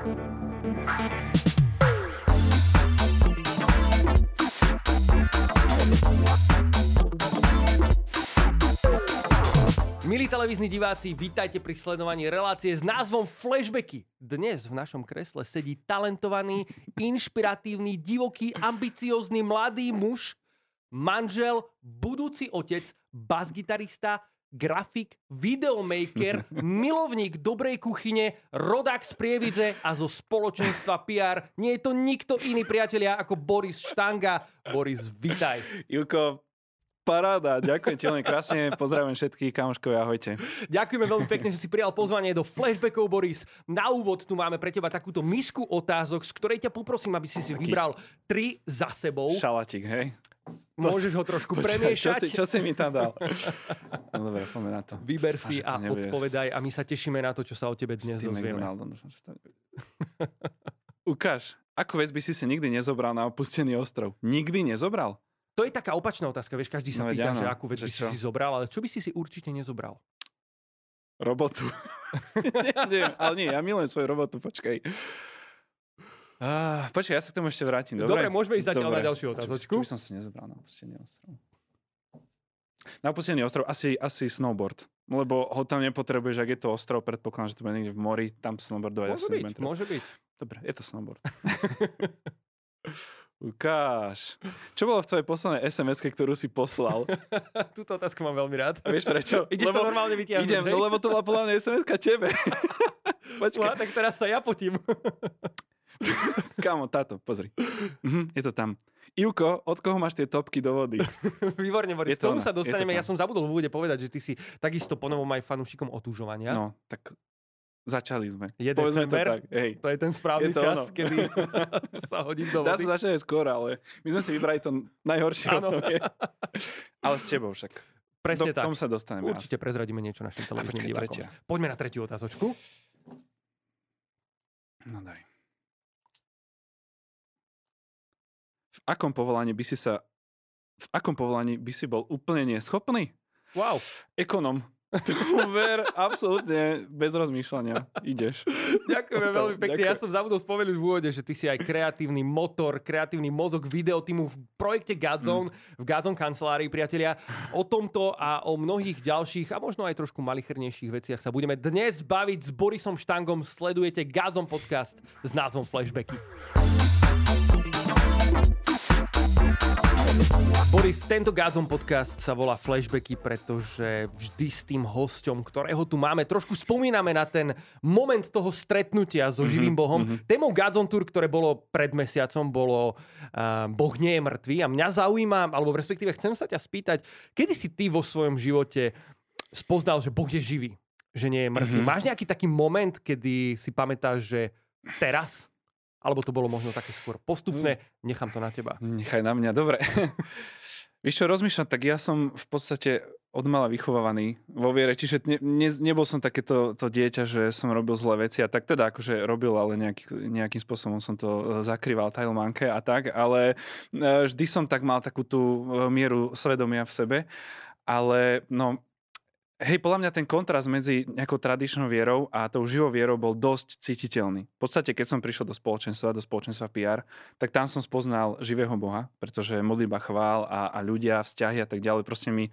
Milí televízni diváci, vítajte pri sledovaní relácie s názvom Flashbacky. Dnes v našom kresle sedí talentovaný, inšpiratívny, divoký, ambiciózny mladý muž, manžel, budúci otec, basgitarista, grafik, videomaker, milovník dobrej kuchyne, rodák z Prievidze a zo spoločenstva PR. Nie je to nikto iný, priatelia, ako Boris Štanga. Boris, vitaj. Juko, paráda, ďakujem ti veľmi krásne, pozdravujem všetkých kamoškov, ahojte. Ďakujeme veľmi pekne, že si prijal pozvanie do Flashbackov, Boris. Na úvod tu máme pre teba takúto misku otázok, z ktorej ťa poprosím, aby si si vybral tri za sebou. Šalatik, hej? Môžeš ho trošku Počkaj, premiešať. Čo si, čo si mi tam dal? No dobre, poďme na to. Vyber si a nebude odpovedaj a my sa tešíme na to, čo sa o tebe dnes dozvieme. Ukáž, akú vec by si si nikdy nezobral na opustený ostrov? Nikdy nezobral? To je taká opačná otázka, vieš, každý sa No pýta, áno, že akú vec by si čo? si zobral, ale čo by si si určite nezobral? Robotu. nie, nie, ale nie, ja milujem svoju robotu, počkaj. Ah, počkaj, ja sa k tomu ešte vrátim, dobre? Dobre, môžeme ísť zatiaľ Dobre. na ďalšiu Čo- otázočku. Čo by som si nezobral na opustený ostrov? Na opustený ostrov asi, asi snowboard. Lebo ho tam nepotrebuješ, ak je to ostrov, predpokladám, že to bude niekde v mori, tam snowboardovať Môže byť, môže byť. Dobre, je to snowboard. Ukáž. Čo bolo v tvojej poslednej sms ktorú si poslal? Túto otázku mám veľmi rád. A vieš prečo? Ideš to normálne vytiahnuť, Idem, hej? no lebo to bola podľa mňa sms tebe. Počkaj, tak teraz sa ja potím. kámo, táto, pozri. Mhm, je to tam. Ivko, od koho máš tie topky do vody? Výborne, Boris. K tomu ona, sa je to dostaneme. Ja som zabudol v úvode povedať, že ty si takisto ponovom aj fanúšikom otúžovania. No, tak začali sme. Je Povedzme to tak. Hej. To je ten správny Je to čas, ono. kedy sa hodím do Dá vody. sa začať aj skôr, ale my sme si vybrali to najhoršie. Obdobie. ale s tebou však. Presne do, tak. tomu sa dostaneme. Určite prezradíme niečo našim televíznym divákom. Poďme na tretiu otázočku. No daj. V akom povolaní by si sa... V akom povolaní by si bol úplne neschopný? Wow. Ekonom. Ver, absolútne, bez rozmýšľania. Ideš. Ďakujeme Hotovo, veľmi pekne. Ja ďakujem. som zabudol spomenúť v úvode, že ty si aj kreatívny motor, kreatívny mozog videotímu v projekte Godzone, v Godzone kancelárii, priatelia. O tomto a o mnohých ďalších a možno aj trošku malichernejších veciach sa budeme dnes baviť s Borisom Štangom. Sledujete Godzone podcast s názvom Flashbacky. Boris, tento Gazom podcast sa volá Flashbacky, pretože vždy s tým hosťom, ktorého tu máme, trošku spomíname na ten moment toho stretnutia so živým Bohom. Témou Gazon Tour, ktoré bolo pred mesiacom, bolo uh, Boh nie je mŕtvý. A mňa zaujíma, alebo respektíve chcem sa ťa spýtať, kedy si ty vo svojom živote spoznal, že Boh je živý, že nie je mŕtvý. Máš nejaký taký moment, kedy si pamätáš, že teraz? Alebo to bolo možno také skôr postupné? Nechám to na teba. Nechaj na mňa, dobre. Víš čo, rozmýšľam, tak ja som v podstate od mala vychovávaný vo viere, čiže ne, ne, nebol som takéto to dieťa, že som robil zlé veci a tak teda akože robil, ale nejaký, nejakým spôsobom som to e, zakrýval tajlmanke a tak, ale e, vždy som tak mal takú tú e, mieru svedomia v sebe, ale no Hej, podľa mňa ten kontrast medzi nejakou tradičnou vierou a tou živou vierou bol dosť cítiteľný. V podstate, keď som prišiel do spoločenstva, do spoločenstva PR, tak tam som spoznal živého Boha, pretože modlitba chvál a, a ľudia, vzťahy a tak ďalej proste mi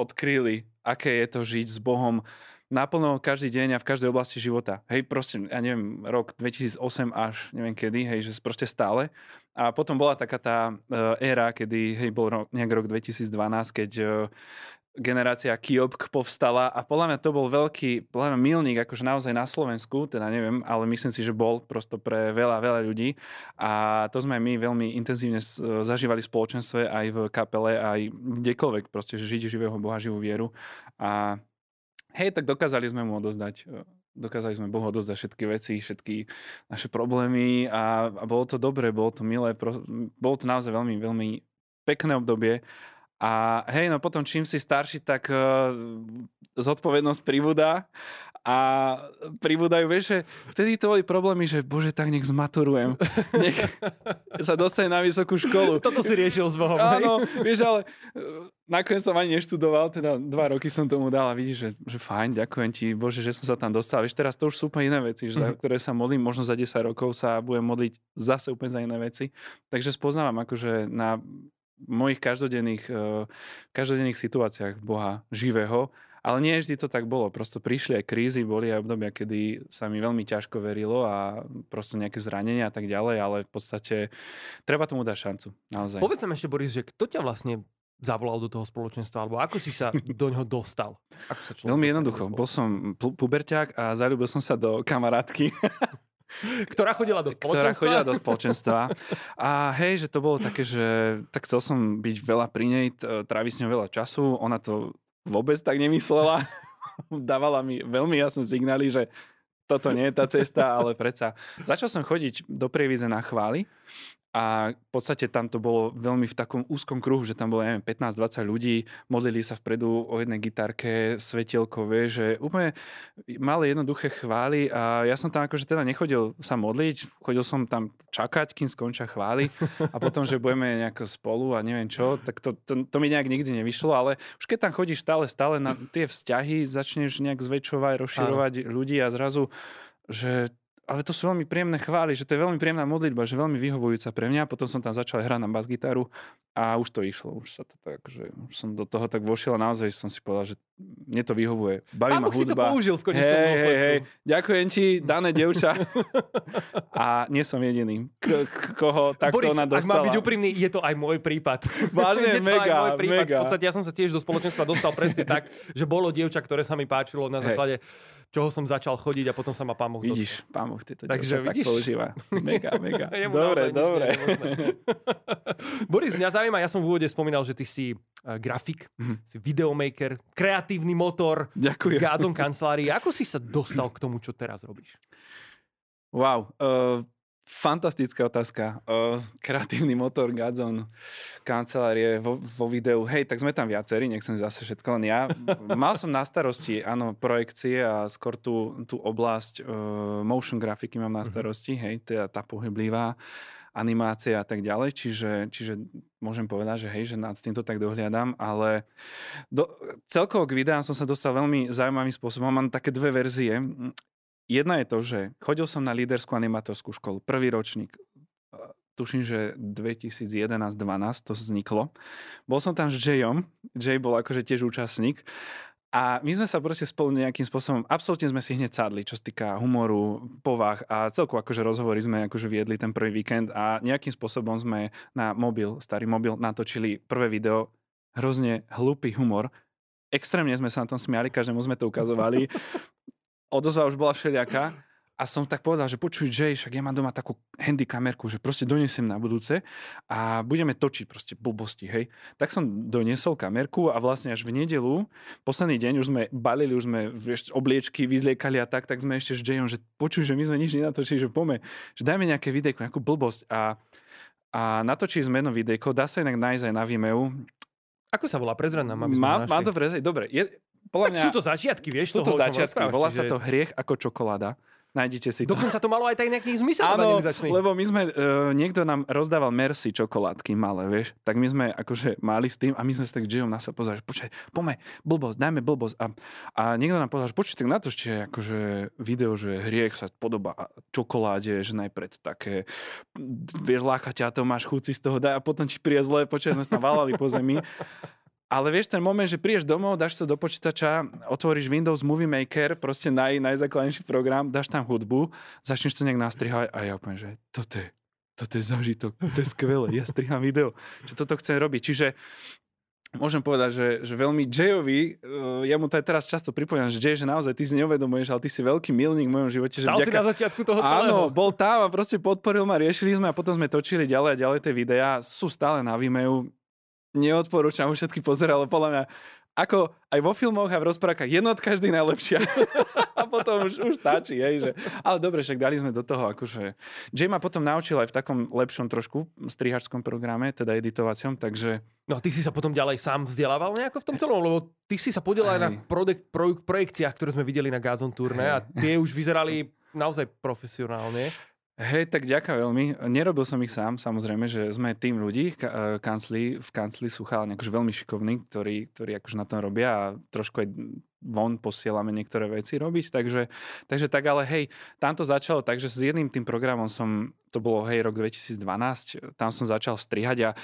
odkryli, aké je to žiť s Bohom naplno každý deň a v každej oblasti života. Hej, proste, ja neviem, rok 2008 až neviem kedy, hej, že proste stále. A potom bola taká tá uh, éra, kedy, hej, bol ro- nejak rok 2012, keď uh, generácia Kiobk povstala a podľa mňa to bol veľký podľa mňa milník akože naozaj na Slovensku, teda neviem, ale myslím si, že bol prosto pre veľa, veľa ľudí. A to sme my veľmi intenzívne s- zažívali v spoločenstve aj v kapele, aj kdekoľvek proste, že žiť živého Boha, živú vieru. A hej, tak dokázali sme mu odozdať e, dokázali sme Bohu odozdať všetky veci, všetky naše problémy a, a bolo to dobré, bolo to milé, pro, bolo to naozaj veľmi, veľmi pekné obdobie a hej, no potom čím si starší, tak uh, zodpovednosť pribúda a pribúdajú, vieš, že vtedy to boli problémy, že bože, tak nech zmaturujem. Nech sa dostane na vysokú školu. Toto si riešil s Bohom. Áno, vieš, ale e, nakoniec som ani neštudoval, teda dva roky som tomu dal a vidíš, že, že fajn, ďakujem ti, bože, že som sa tam dostal. Vieš, teraz to už sú úplne iné veci, za mhm. ktoré sa modlím, možno za 10 rokov sa budem modliť zase úplne za iné veci. Takže spoznávam akože na mojich každodenných, e, každodenných situáciách Boha živého ale nie vždy to tak bolo. Prosto prišli aj krízy, boli aj obdobia, kedy sa mi veľmi ťažko verilo a prosto nejaké zranenia a tak ďalej, ale v podstate treba tomu dať šancu. Naozaj. Povedz nám ešte, Boris, že kto ťa vlastne zavolal do toho spoločenstva, alebo ako si sa do neho dostal? Ako sa Veľmi jednoducho. Bol som puberťák a zalúbil som sa do kamarátky. Ktorá chodila do spoločenstva? Ktorá chodila do spoločenstva. A hej, že to bolo také, že tak chcel som byť veľa pri nej, tráviť s ňou veľa času. Ona to vôbec tak nemyslela. Dávala mi veľmi jasné signály, že toto nie je tá cesta, ale predsa. Začal som chodiť do prievize na chvály a v podstate tam to bolo veľmi v takom úzkom kruhu, že tam bolo, neviem, 15-20 ľudí, modlili sa vpredu o jednej gitarke, svetielkové, že úplne malé jednoduché chvály. A ja som tam akože teda nechodil sa modliť, chodil som tam čakať, kým skončia chvály. A potom, že budeme nejak spolu a neviem čo, tak to, to, to mi nejak nikdy nevyšlo, ale už keď tam chodíš stále, stále na tie vzťahy, začneš nejak zväčšovať, rozširovať Áno. ľudí a zrazu že ale to sú veľmi príjemné chvály, že to je veľmi príjemná modlitba, že veľmi vyhovujúca pre mňa. Potom som tam začal hrať na bas-gitaru a už to išlo. Už sa to tak, že už som do toho tak vošiel a naozaj som si povedal, že mne to vyhovuje. Baví ma hudba. si to použil v konečnom hej, hej, hej, ďakujem ti, dané devča. a nie som jediný, k- k- koho takto Boris, ona dostala. ak mám byť úprimný, je to aj môj prípad. Vážne, mega, prípad. mega. V podstate ja som sa tiež do spoločenstva dostal presne tak, že bolo dievča, ktoré sa mi páčilo na základe hej čoho som začal chodiť a potom sa ma pán Boh Vidíš, pán Boh tieto Takže tak používa. Mega, mega. dobre, dobre. Boris, mňa zaujíma, ja som v úvode spomínal, že ty si uh, grafik, mm. si videomaker, kreatívny motor Ďakujem. v Gádzom kancelárii. Ako si sa dostal k tomu, čo teraz robíš? Wow. Uh, Fantastická otázka. Uh, kreatívny motor, Gadzon, kancelárie vo, vo videu. Hej, tak sme tam viacerí, nechcem zase všetko len ja. Mal som na starosti, áno, projekcie a skôr tú, tú oblasť uh, motion grafiky mám na mhm. starosti, hej, teda tá pohyblivá animácia a tak ďalej, čiže, čiže môžem povedať, že hej, že nad týmto tak dohliadam, ale do, celkovo k videám som sa dostal veľmi zaujímavým spôsobom. Mám také dve verzie. Jedna je to, že chodil som na líderskú animatorskú školu, prvý ročník, tuším, že 2011-12 to vzniklo. Bol som tam s Jayom, Jay bol akože tiež účastník a my sme sa proste spolu nejakým spôsobom, absolútne sme si hneď sadli, čo sa týka humoru, povah a celku akože rozhovory sme akože viedli ten prvý víkend a nejakým spôsobom sme na mobil, starý mobil, natočili prvé video, hrozne hlupý humor, extrémne sme sa na tom smiali, každému sme to ukazovali odozva už bola všelijaká. A som tak povedal, že počuj Jay, však ja mám doma takú handy kamerku, že proste donesem na budúce a budeme točiť proste blbosti, hej. Tak som doniesol kamerku a vlastne až v nedelu, posledný deň už sme balili, už sme vieš, obliečky vyzliekali a tak, tak sme ešte s Jayom, že počuj, že my sme nič nenatočili, že pome, že dajme nejaké videjko, nejakú blbosť a, a natočili sme jedno videjko, dá sa inak nájsť aj na Vimeo. Ako sa volá? Prezrad nám, aby sme Má, Mám to prezrať, dobre. Je, podľa tak mňa, sú to začiatky, vieš, sú toho, to začiatky, volá sa to hriech ako čokoláda. Nájdete si to. Dokonca to malo aj tak nejaký zmysel Áno, lebo my sme, uh, niekto nám rozdával Mercy čokoládky malé, vieš. Tak my sme akože mali s tým a my sme sa tak Jayom na sa pozerali, že počkaj, poďme, blbosť, dajme blbosť. A, a niekto nám povedal, že počkaj, tak na to ešte akože video, že hriech sa podobá čokoláde, že najpred také, vieš, láka ťa to, máš chuci z toho, daj a potom ti príde zle, počkaj, sme sa valali po zemi. Ale vieš, ten moment, že prídeš domov, dáš to do počítača, otvoríš Windows Movie Maker, proste naj, najzákladnejší program, dáš tam hudbu, začneš to nejak nastrihať a ja poviem, že toto je, toto je zážitok, to je skvelé, ja striham video, že toto chcem robiť. Čiže môžem povedať, že, že veľmi Jayovi, uh, ja mu to aj teraz často pripomínam, že Jay, že naozaj ty si neuvedomuješ, ale ty si veľký milník v mojom živote. Že vďaka... si na začiatku toho celého. Áno, bol tam a proste podporil ma, riešili sme a potom sme točili ďalej a ďalej tie videá. Sú stále na Vimeo, neodporúčam všetky pozerať, ale podľa mňa ako aj vo filmoch a v rozprávkach jednotka vždy najlepšia. a potom už, už stačí, hej, že... Ale dobre, však dali sme do toho, akože... Jay ma potom naučil aj v takom lepšom trošku strihačskom programe, teda editovacom, takže... No a ty si sa potom ďalej sám vzdelával nejako v tom celom, lebo ty si sa podielal aj na projek- pro- projekciách, ktoré sme videli na Gazon turné a tie už vyzerali naozaj profesionálne. Hej, tak ďakujem veľmi. Nerobil som ich sám, samozrejme, že sme tým ľudí v kancli, v kancli sú chalani akože veľmi šikovní, ktorí, ktorí akože na tom robia a trošku aj von posielame niektoré veci robiť, takže, takže tak, ale hej, tam to začalo tak, že s jedným tým programom som, to bolo hej, rok 2012, tam som začal strihať a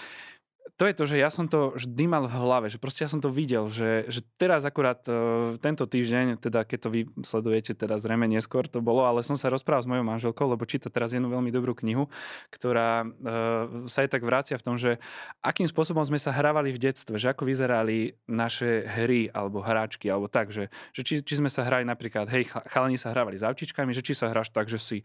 to je to, že ja som to vždy mal v hlave, že proste ja som to videl, že, že teraz akurát uh, tento týždeň, teda keď to vy sledujete, teda zrejme neskôr to bolo, ale som sa rozprával s mojou manželkou, lebo číta teraz jednu veľmi dobrú knihu, ktorá uh, sa aj tak vrácia v tom, že akým spôsobom sme sa hrávali v detstve, že ako vyzerali naše hry alebo hráčky, alebo tak, že, že či, či sme sa hrali napríklad, hej, chalani sa hrávali s avčičkami, že či sa hráš tak, že si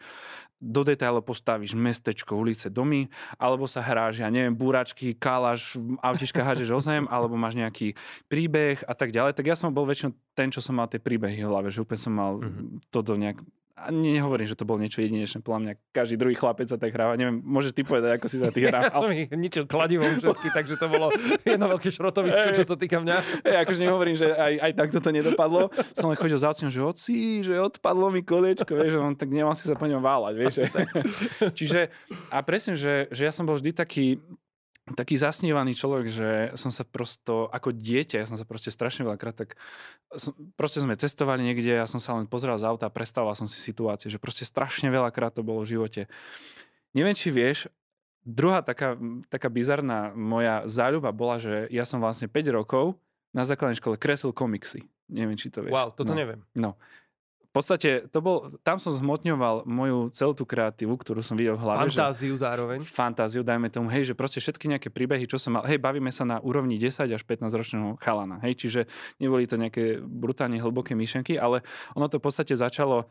do detailu postavíš mestečko, ulice, domy, alebo sa hráš, ja neviem, búračky, kalaš, autička hážeš o zem, alebo máš nejaký príbeh a tak ďalej. Tak ja som bol väčšinou ten, čo som mal tie príbehy v hlave, že úplne som mal mm-hmm. to do nejak a nehovorím, že to bol niečo jedinečné, podľa mňa každý druhý chlapec sa tak hráva. Neviem, môžeš ty povedať, ako si sa ty hral. Ja som ich ničil kladivom všetky, takže to bolo jedno veľké šrotovisko, čo sa týka mňa. Hey, akože nehovorím, že aj, aj takto to nedopadlo. Som len chodil za otcom, že oci, že odpadlo mi koliečko, vieš, on tak nemal si sa po ňom váľať, vieš. Čiže, a presne, že, že ja som bol vždy taký, taký zasnívaný človek, že som sa prosto, ako dieťa, ja som sa proste strašne veľakrát tak, som, proste sme cestovali niekde, ja som sa len pozeral z auta a predstavoval som si situácie, že proste strašne veľakrát to bolo v živote. Neviem, či vieš, druhá taká, taká bizarná moja záľuba bola, že ja som vlastne 5 rokov na základnej škole kreslil komiksy. Neviem, či to vieš. Wow, toto no. neviem. No v podstate to bol, tam som zhmotňoval moju celú tú kreatívu, ktorú som videl v hlave. Fantáziu že, zároveň. Fantáziu, dajme tomu, hej, že proste všetky nejaké príbehy, čo som mal, hej, bavíme sa na úrovni 10 až 15 ročného chalana, hej, čiže neboli to nejaké brutálne hlboké myšlenky, ale ono to v podstate začalo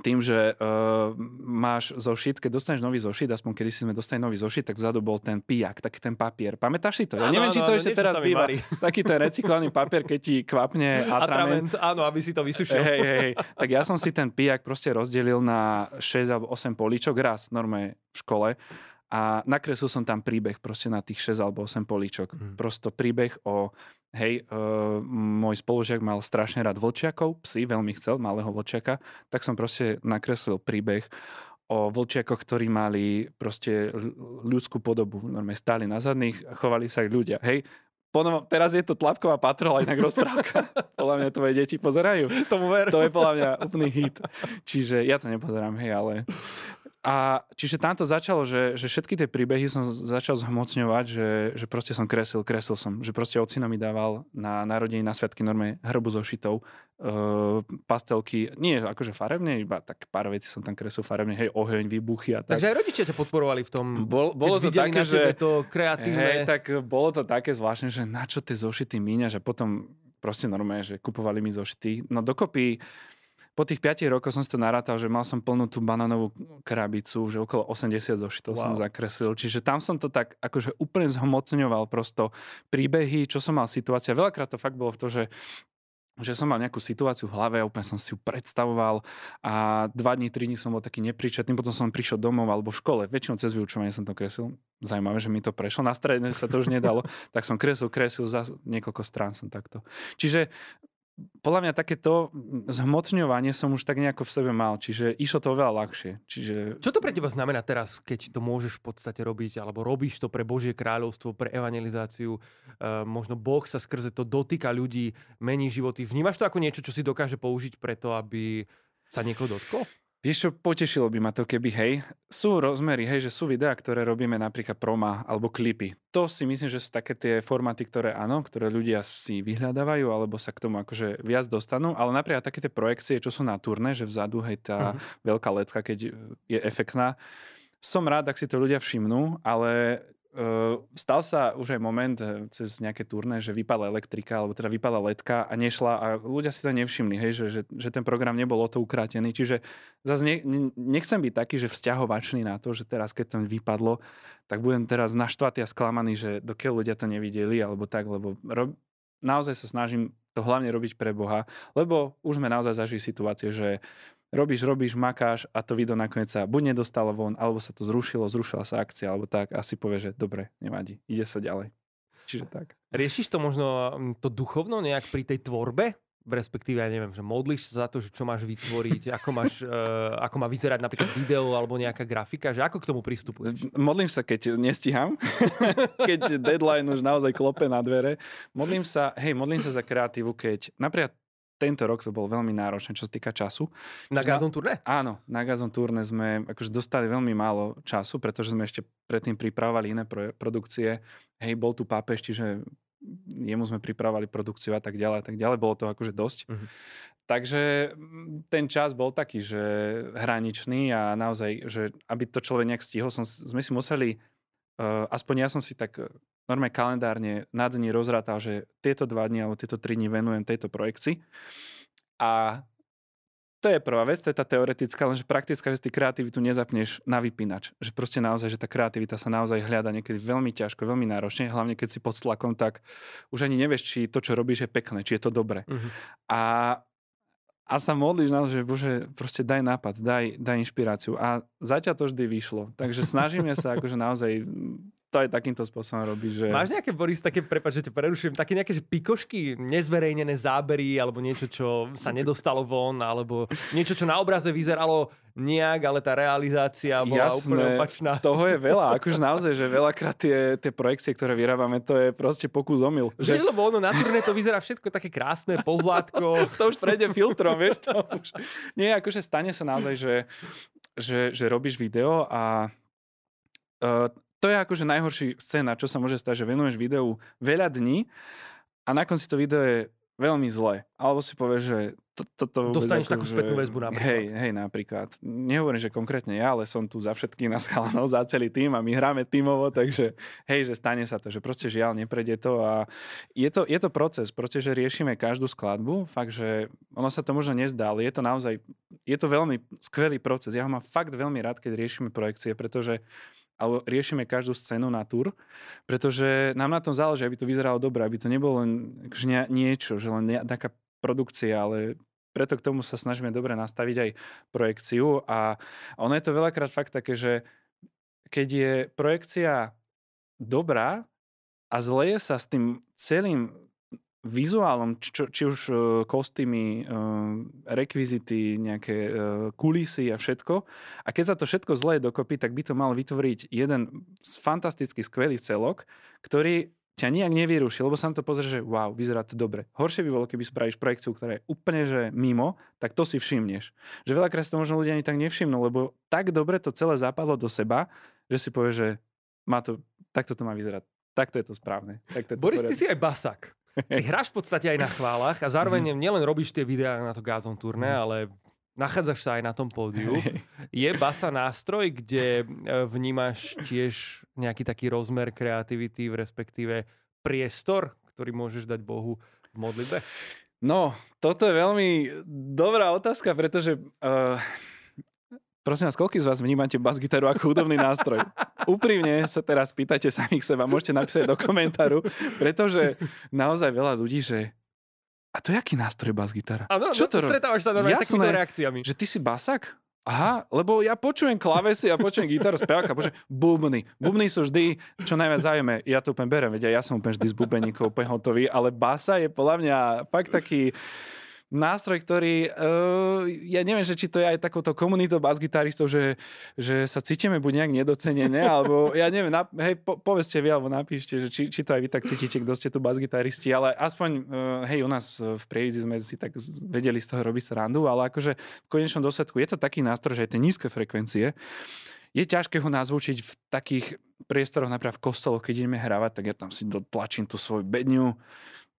tým, že uh, máš zošit, keď dostaneš nový zošit, aspoň kedy si sme dostali nový zošit, tak vzadu bol ten pijak, taký ten papier. Pamätáš si to? Ja ano, neviem, ano, či to ano, ešte teraz býva. Taký ten recyklovaný papier, keď ti kvapne atrament. Áno, aby si to vysušil. Hej, hej, hej. Tak ja som si ten pijak proste rozdelil na 6 alebo 8 políčok raz, normálne v škole a nakreslil som tam príbeh proste na tých 6 alebo 8 políčok. Hmm. Prosto príbeh o hej, uh, môj spolužiak mal strašne rád vlčiakov, psi, veľmi chcel malého vlčiaka, tak som proste nakreslil príbeh o vlčiakoch, ktorí mali proste ľudskú podobu. Normálne stáli na zadných, chovali sa aj ľudia. Hej, Ponovo, teraz je to tlapková patrola, inak rozprávka. podľa mňa tvoje deti pozerajú. Tomu ver. To je podľa mňa úplný hit. Čiže ja to nepozerám, hej, ale a čiže tam to začalo, že, že všetky tie príbehy som začal zhmocňovať, že, že proste som kresil, kresil som. Že proste ocino mi dával na narodení na sviatky norme hrbu so šitou, uh, pastelky, nie akože farebne, iba tak pár vecí som tam kresil farebne, hej, oheň, výbuchy a tak. Takže aj rodičia ťa podporovali v tom, Bol, bolo to také, že, to kreatívne. Hej, tak bolo to také zvláštne, že na čo tie zošity míňaš a potom proste normálne, že kupovali mi zošity. No dokopy po tých 5 rokoch som si to narátal, že mal som plnú tú banánovú krabicu, že okolo 80 zošitov wow. som zakreslil. Čiže tam som to tak akože úplne zhmocňoval prosto príbehy, čo som mal situácia. Veľakrát to fakt bolo v to, že že som mal nejakú situáciu v hlave a úplne som si ju predstavoval a dva dní, tri dní som bol taký nepríčetný, potom som prišiel domov alebo v škole, väčšinou cez vyučovanie som to kresil. Zaujímavé, že mi to prešlo, na stredne sa to už nedalo, tak som kresil, kresil, za niekoľko strán som takto. Čiže podľa mňa takéto zhmotňovanie som už tak nejako v sebe mal, čiže išlo to oveľa ľahšie. Čiže... Čo to pre teba znamená teraz, keď to môžeš v podstate robiť, alebo robíš to pre Božie kráľovstvo, pre evangelizáciu, uh, možno Boh sa skrze to dotýka ľudí, mení životy. Vnímaš to ako niečo, čo si dokáže použiť preto, aby sa niekoho dotkol? Vieš čo, potešilo by ma to, keby, hej, sú rozmery, hej, že sú videá, ktoré robíme napríklad proma alebo klipy. To si myslím, že sú také tie formáty, ktoré áno, ktoré ľudia si vyhľadávajú alebo sa k tomu akože viac dostanú, ale napríklad také tie projekcie, čo sú na turné, že vzadu, hej, tá uh-huh. veľká lecka, keď je efektná, som rád, ak si to ľudia všimnú, ale Uh, stal sa už aj moment eh, cez nejaké turné, že vypadla elektrika, alebo teda vypadla letka a nešla a ľudia si to nevšimli, hej, že, že, že ten program nebol o to ukrátený. Čiže zase ne, nechcem byť taký, že vzťahovačný na to, že teraz keď to vypadlo, tak budem teraz naštvatý a sklamaný, že dokiaľ ľudia to nevideli, alebo tak, lebo rob, naozaj sa snažím to hlavne robiť pre Boha, lebo už sme naozaj zažili situácie, že robíš, robíš, makáš a to video nakoniec sa buď nedostalo von, alebo sa to zrušilo, zrušila sa akcia, alebo tak a si povie, že dobre, nevadí, ide sa ďalej. Čiže tak. Riešiš to možno mm, to duchovno nejak pri tej tvorbe? respektíve, ja neviem, že modlíš sa za to, že čo máš vytvoriť, ako, máš, uh, ako má vyzerať napríklad video alebo nejaká grafika, že ako k tomu pristupuješ? Modlím sa, keď nestiham, keď deadline už naozaj klope na dvere. Modlím sa, hej, modlím sa za kreatívu, keď napríklad tento rok to bol veľmi náročné, čo sa týka času. Na Gazon turné? Áno, na Gazon turné sme akože dostali veľmi málo času, pretože sme ešte predtým pripravovali iné pro- produkcie. Hej, bol tu pápež, čiže jemu sme pripravovali produkciu a tak ďalej a tak ďalej. Bolo to akože dosť. Uh-huh. Takže mm, ten čas bol taký, že hraničný a naozaj, že aby to človek nejak stihol, som, sme si museli, uh, aspoň ja som si tak normálne kalendárne na dni rozrátal, že tieto dva dni alebo tieto tri dni venujem tejto projekcii. A to je prvá vec, to je tá teoretická, lenže praktická, že ty kreativitu nezapneš na vypínač. Že proste naozaj, že tá kreativita sa naozaj hľada niekedy veľmi ťažko, veľmi náročne, hlavne keď si pod tlakom, tak už ani nevieš, či to, čo robíš, je pekné, či je to dobré. Uh-huh. A a sa modlíš na že bože, proste daj nápad, daj, daj inšpiráciu. A zatiaľ to vždy vyšlo. Takže snažíme sa akože naozaj to aj takýmto spôsobom robí. Že... Máš nejaké, Boris, také, prepáč, že ťa prerušujem, také nejaké že pikošky, nezverejnené zábery, alebo niečo, čo sa nedostalo von, alebo niečo, čo na obraze vyzeralo nejak, ale tá realizácia bola Jasné, úplne opačná. toho je veľa. Akože naozaj, že veľakrát tie, tie projekcie, ktoré vyrábame, to je proste pokus omyl. Že... Vieš, lebo ono na turné to vyzerá všetko také krásne, pozlátko. to už prejde filtrom, vieš. To už... Nie, akože stane sa naozaj, že, že, že robíš video a uh, to je akože najhorší scéna, čo sa môže stať, že venuješ videu veľa dní a na konci to video je veľmi zlé. Alebo si povieš, že to, to, to Dostaneš takú že... spätnú väzbu napríklad. Hej, hej, napríklad. Nehovorím, že konkrétne ja, ale som tu za všetkých na chalanov, za celý tým a my hráme tímovo, takže hej, že stane sa to, že proste žiaľ, neprejde to a je to, je to proces, proste, že riešime každú skladbu, fakt, že ono sa to možno nezdá, ale je to naozaj, je to veľmi skvelý proces. Ja ho mám fakt veľmi rád, keď riešime projekcie, pretože alebo riešime každú scénu na tur, pretože nám na tom záleží, aby to vyzeralo dobre, aby to nebolo len akože niečo, že len taká produkcia, ale preto k tomu sa snažíme dobre nastaviť aj projekciu. A ono je to veľakrát fakt také, že keď je projekcia dobrá a zleje sa s tým celým vizuálom, či, či už uh, kostýmy, uh, rekvizity, nejaké uh, kulisy a všetko. A keď sa to všetko zle dokopy, tak by to mal vytvoriť jeden fantastický, skvelý celok, ktorý ťa nijak nevyruší, lebo sa to pozrie, že wow, vyzerá to dobre. Horšie by bolo, keby spravíš projekciu, ktorá je úplne že mimo, tak to si všimneš. Že veľakrát to možno ľudia ani tak nevšimnú, lebo tak dobre to celé zapadlo do seba, že si povie, že má to, takto to má vyzerať. Takto je to správne. Takto je to Boris, ty si aj basak. Ty hráš v podstate aj na chválach a zároveň mm. nielen robíš tie videá na to Gazon turné, mm. ale nachádzaš sa aj na tom pódiu. Je basa nástroj, kde e, vnímaš tiež nejaký taký rozmer kreativity, respektíve priestor, ktorý môžeš dať Bohu v modlitbe? No, toto je veľmi dobrá otázka, pretože uh, Prosím vás, koľký z vás vnímate bas-gitaru ako hudobný nástroj? Úprimne sa teraz pýtajte samých seba, môžete napísať do komentáru, pretože naozaj veľa ľudí, že a to je aký nástroj bas-gitara? Áno, Čo no, to stretávaš sa normálne s takýmito reakciami. Že ty si basak? Aha, lebo ja počujem klavesy, ja počujem gitaru, speváka, počujem bubny. Bubny sú vždy, čo najviac zaujímavé. Ja to úplne berem, vedia, ja som úplne vždy z bubeníkov úplne hotový, ale basa je podľa mňa fakt taký nástroj, ktorý, uh, ja neviem, že či to je aj takouto komunitou bas-gitaristov, že, že sa cítime buď nejak nedocenené, alebo ja neviem, na, hej, po, povedzte vy, alebo napíšte, že či, či to aj vy tak cítite, kto ste tu bas-gitaristi, ale aspoň, uh, hej, u nás v Prievidzi sme si tak vedeli z toho robiť srandu, ale akože v konečnom dôsledku je to taký nástroj, že aj tie nízke frekvencie, je ťažké ho nazvučiť v takých priestoroch, napríklad v kostoloch, keď ideme hravať, tak ja tam si dotlačím tú svoju bedňu,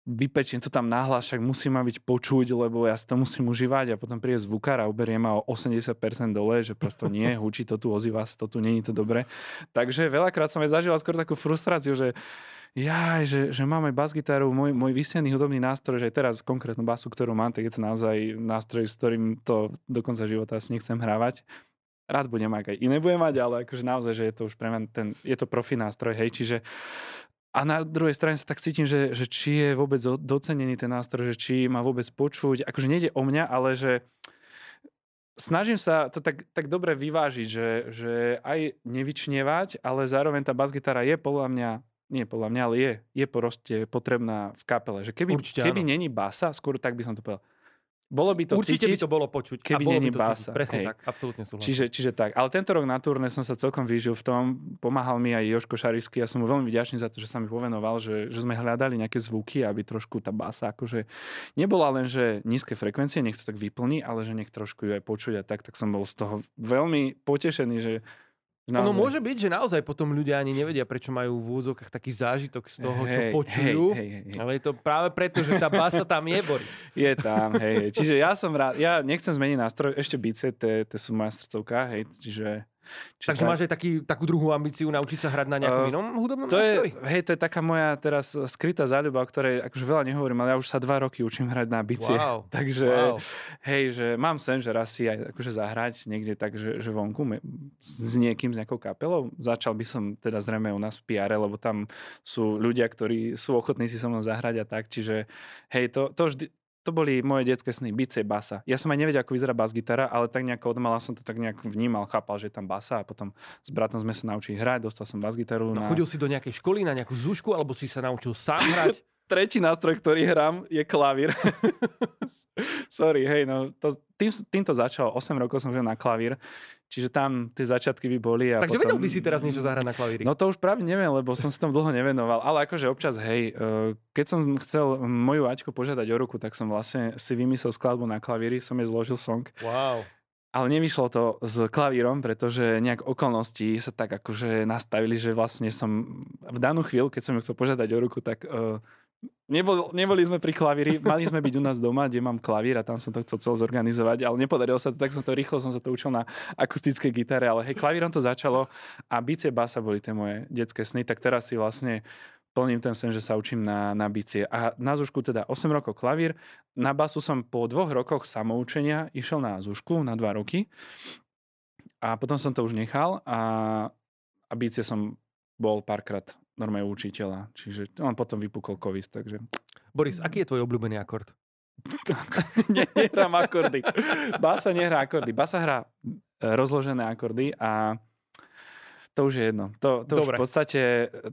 vypečiem to tam nahlas, však musí ma byť počuť, lebo ja si to musím užívať a potom príde zvukár a uberie ma o 80% dole, že prosto nie, hučí to tu, ozýva sa to tu, není to dobre. Takže veľakrát som aj zažil skôr takú frustráciu, že ja, že, že máme bas-gitaru, môj, môj vysiený hudobný nástroj, že aj teraz konkrétnu basu, ktorú mám, tak je to naozaj nástroj, s ktorým to do konca života asi nechcem hrávať. Rád budem, ak aj iné budem mať, ale akože naozaj, že je to už pre mňa ten, je to profi nástroj, hej, čiže a na druhej strane sa tak cítim, že, že či je vôbec docenený ten nástroj, že či ma vôbec počuť. Akože nejde o mňa, ale že snažím sa to tak, tak dobre vyvážiť, že, že aj nevyčnievať, ale zároveň tá basgitara je podľa mňa nie podľa mňa, ale je, je proste potrebná v kapele. Že keby, Určite, keby není basa, skôr tak by som to povedal, bolo by to Určite cítiť, by to bolo počuť. Keby není bása. Presne hej. tak, absolútne súhlasím. Čiže, čiže tak. Ale tento rok na turné som sa celkom vyžil v tom. Pomáhal mi aj Joško Šarisky. Ja som mu veľmi vďačný za to, že sa mi povenoval, že, že sme hľadali nejaké zvuky, aby trošku tá bása akože nebola len, že nízke frekvencie, nech to tak vyplní, ale že nech trošku ju aj počuť a tak, tak som bol z toho veľmi potešený, že Naozaj. Ono môže byť, že naozaj potom ľudia ani nevedia, prečo majú v úvodzokách taký zážitok z toho, čo hej, počujú. Hej, hej, hej. Ale je to práve preto, že tá basa tam je, Boris. Je tam, hej. Čiže ja som rád, ja nechcem zmeniť nástroj, ešte bice, to sú moja srdcovka, hej, čiže Čiže Takže máš aj taký, takú druhú ambíciu naučiť sa hrať na nejakom uh, inom hudobnom to nástroji? Je, hej, to je taká moja teraz skrytá záľuba, o ktorej akože veľa nehovorím, ale ja už sa dva roky učím hrať na bicie. Wow. Takže wow. hej, že mám sen, že raz si aj akože zahrať niekde tak, že, že vonku s niekým, s nejakou kapelou. Začal by som teda zrejme u nás v PR, lebo tam sú ľudia, ktorí sú ochotní si so mnou zahrať a tak. Čiže hej, to, to vždy, to boli moje detské sny, bicie, basa. Ja som aj nevedel, ako vyzerá bas-gitara, ale tak nejako odmala som to tak nejak vnímal, chápal, že je tam basa a potom s bratom sme sa naučili hrať, dostal som bas-gitaru. No, na... Chodil si do nejakej školy, na nejakú zúšku, alebo si sa naučil sám hrať? Tretí nástroj, ktorý hrám, je klavír. Sorry, hej, no to, tým, týmto začal, 8 rokov som hral na klavír. Čiže tam tie začiatky by boli. A Takže potom... vedel by si teraz niečo zahrať na klavíri? No to už práve neviem, lebo som si tom dlho nevenoval. Ale akože občas, hej, eh, keď som chcel moju Aťku požiadať o ruku, tak som vlastne si vymyslel skladbu na klavíri, som jej zložil song. Wow. Ale nevyšlo to s klavírom, pretože nejak okolnosti sa tak akože nastavili, že vlastne som v danú chvíľu, keď som ju chcel požiadať o ruku, tak uh, Nebol, neboli sme pri klavíri, mali sme byť u nás doma, kde mám klavír a tam som to chcel cel zorganizovať, ale nepodarilo sa to, tak som to rýchlo som sa to učil na akustickej gitare, ale hej, klavírom to začalo a bicie basa boli tie moje detské sny, tak teraz si vlastne plním ten sen, že sa učím na, na bicie. A na Zúšku teda 8 rokov klavír, na basu som po dvoch rokoch samoučenia išiel na Zúšku na 2 roky a potom som to už nechal a, a bicie som bol párkrát normálne učiteľa. Čiže on potom vypukol COVID, takže... Boris, aký je tvoj obľúbený akord? ne, nehrám akordy. Basa nehrá akordy. Basa hrá e, rozložené akordy a to už je jedno. To, to už v podstate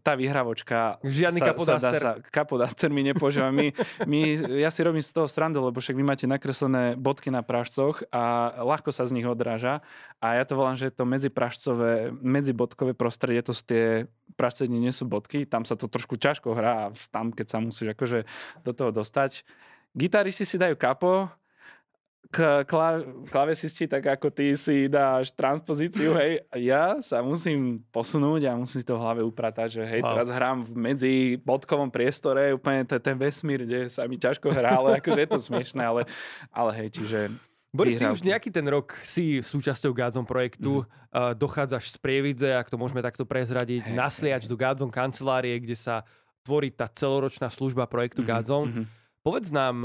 tá vyhravočka Žiadny sa, kapodaster. Sa, sa, kapodaster mi nepoužíva. My, my, ja si robím z toho srandu, lebo však vy máte nakreslené bodky na pražcoch a ľahko sa z nich odráža. A ja to volám, že je to medzipražcové, medzibodkové prostredie, to sú tie pražce nie sú bodky, tam sa to trošku ťažko hrá a tam, keď sa musíš akože do toho dostať. Gitaristi si dajú kapo, k klavesisti, tak ako ty si dáš transpozíciu, hej, ja sa musím posunúť a musím si to v hlave upratať, že hej, wow. teraz hrám v medzi bodkovom priestore, úplne ten, ten vesmír, kde sa mi ťažko hrá, ale akože je to smiešné, ale, ale hej, čiže Boris, ty už nejaký ten rok si súčasťou Gádzom projektu, mm. uh, dochádzaš z Prievidze, ak to môžeme takto prezradiť, hey, nasliač hey. do Gádzom kancelárie, kde sa tvorí tá celoročná služba projektu mm-hmm. Gádzom. Mm-hmm. Povedz nám,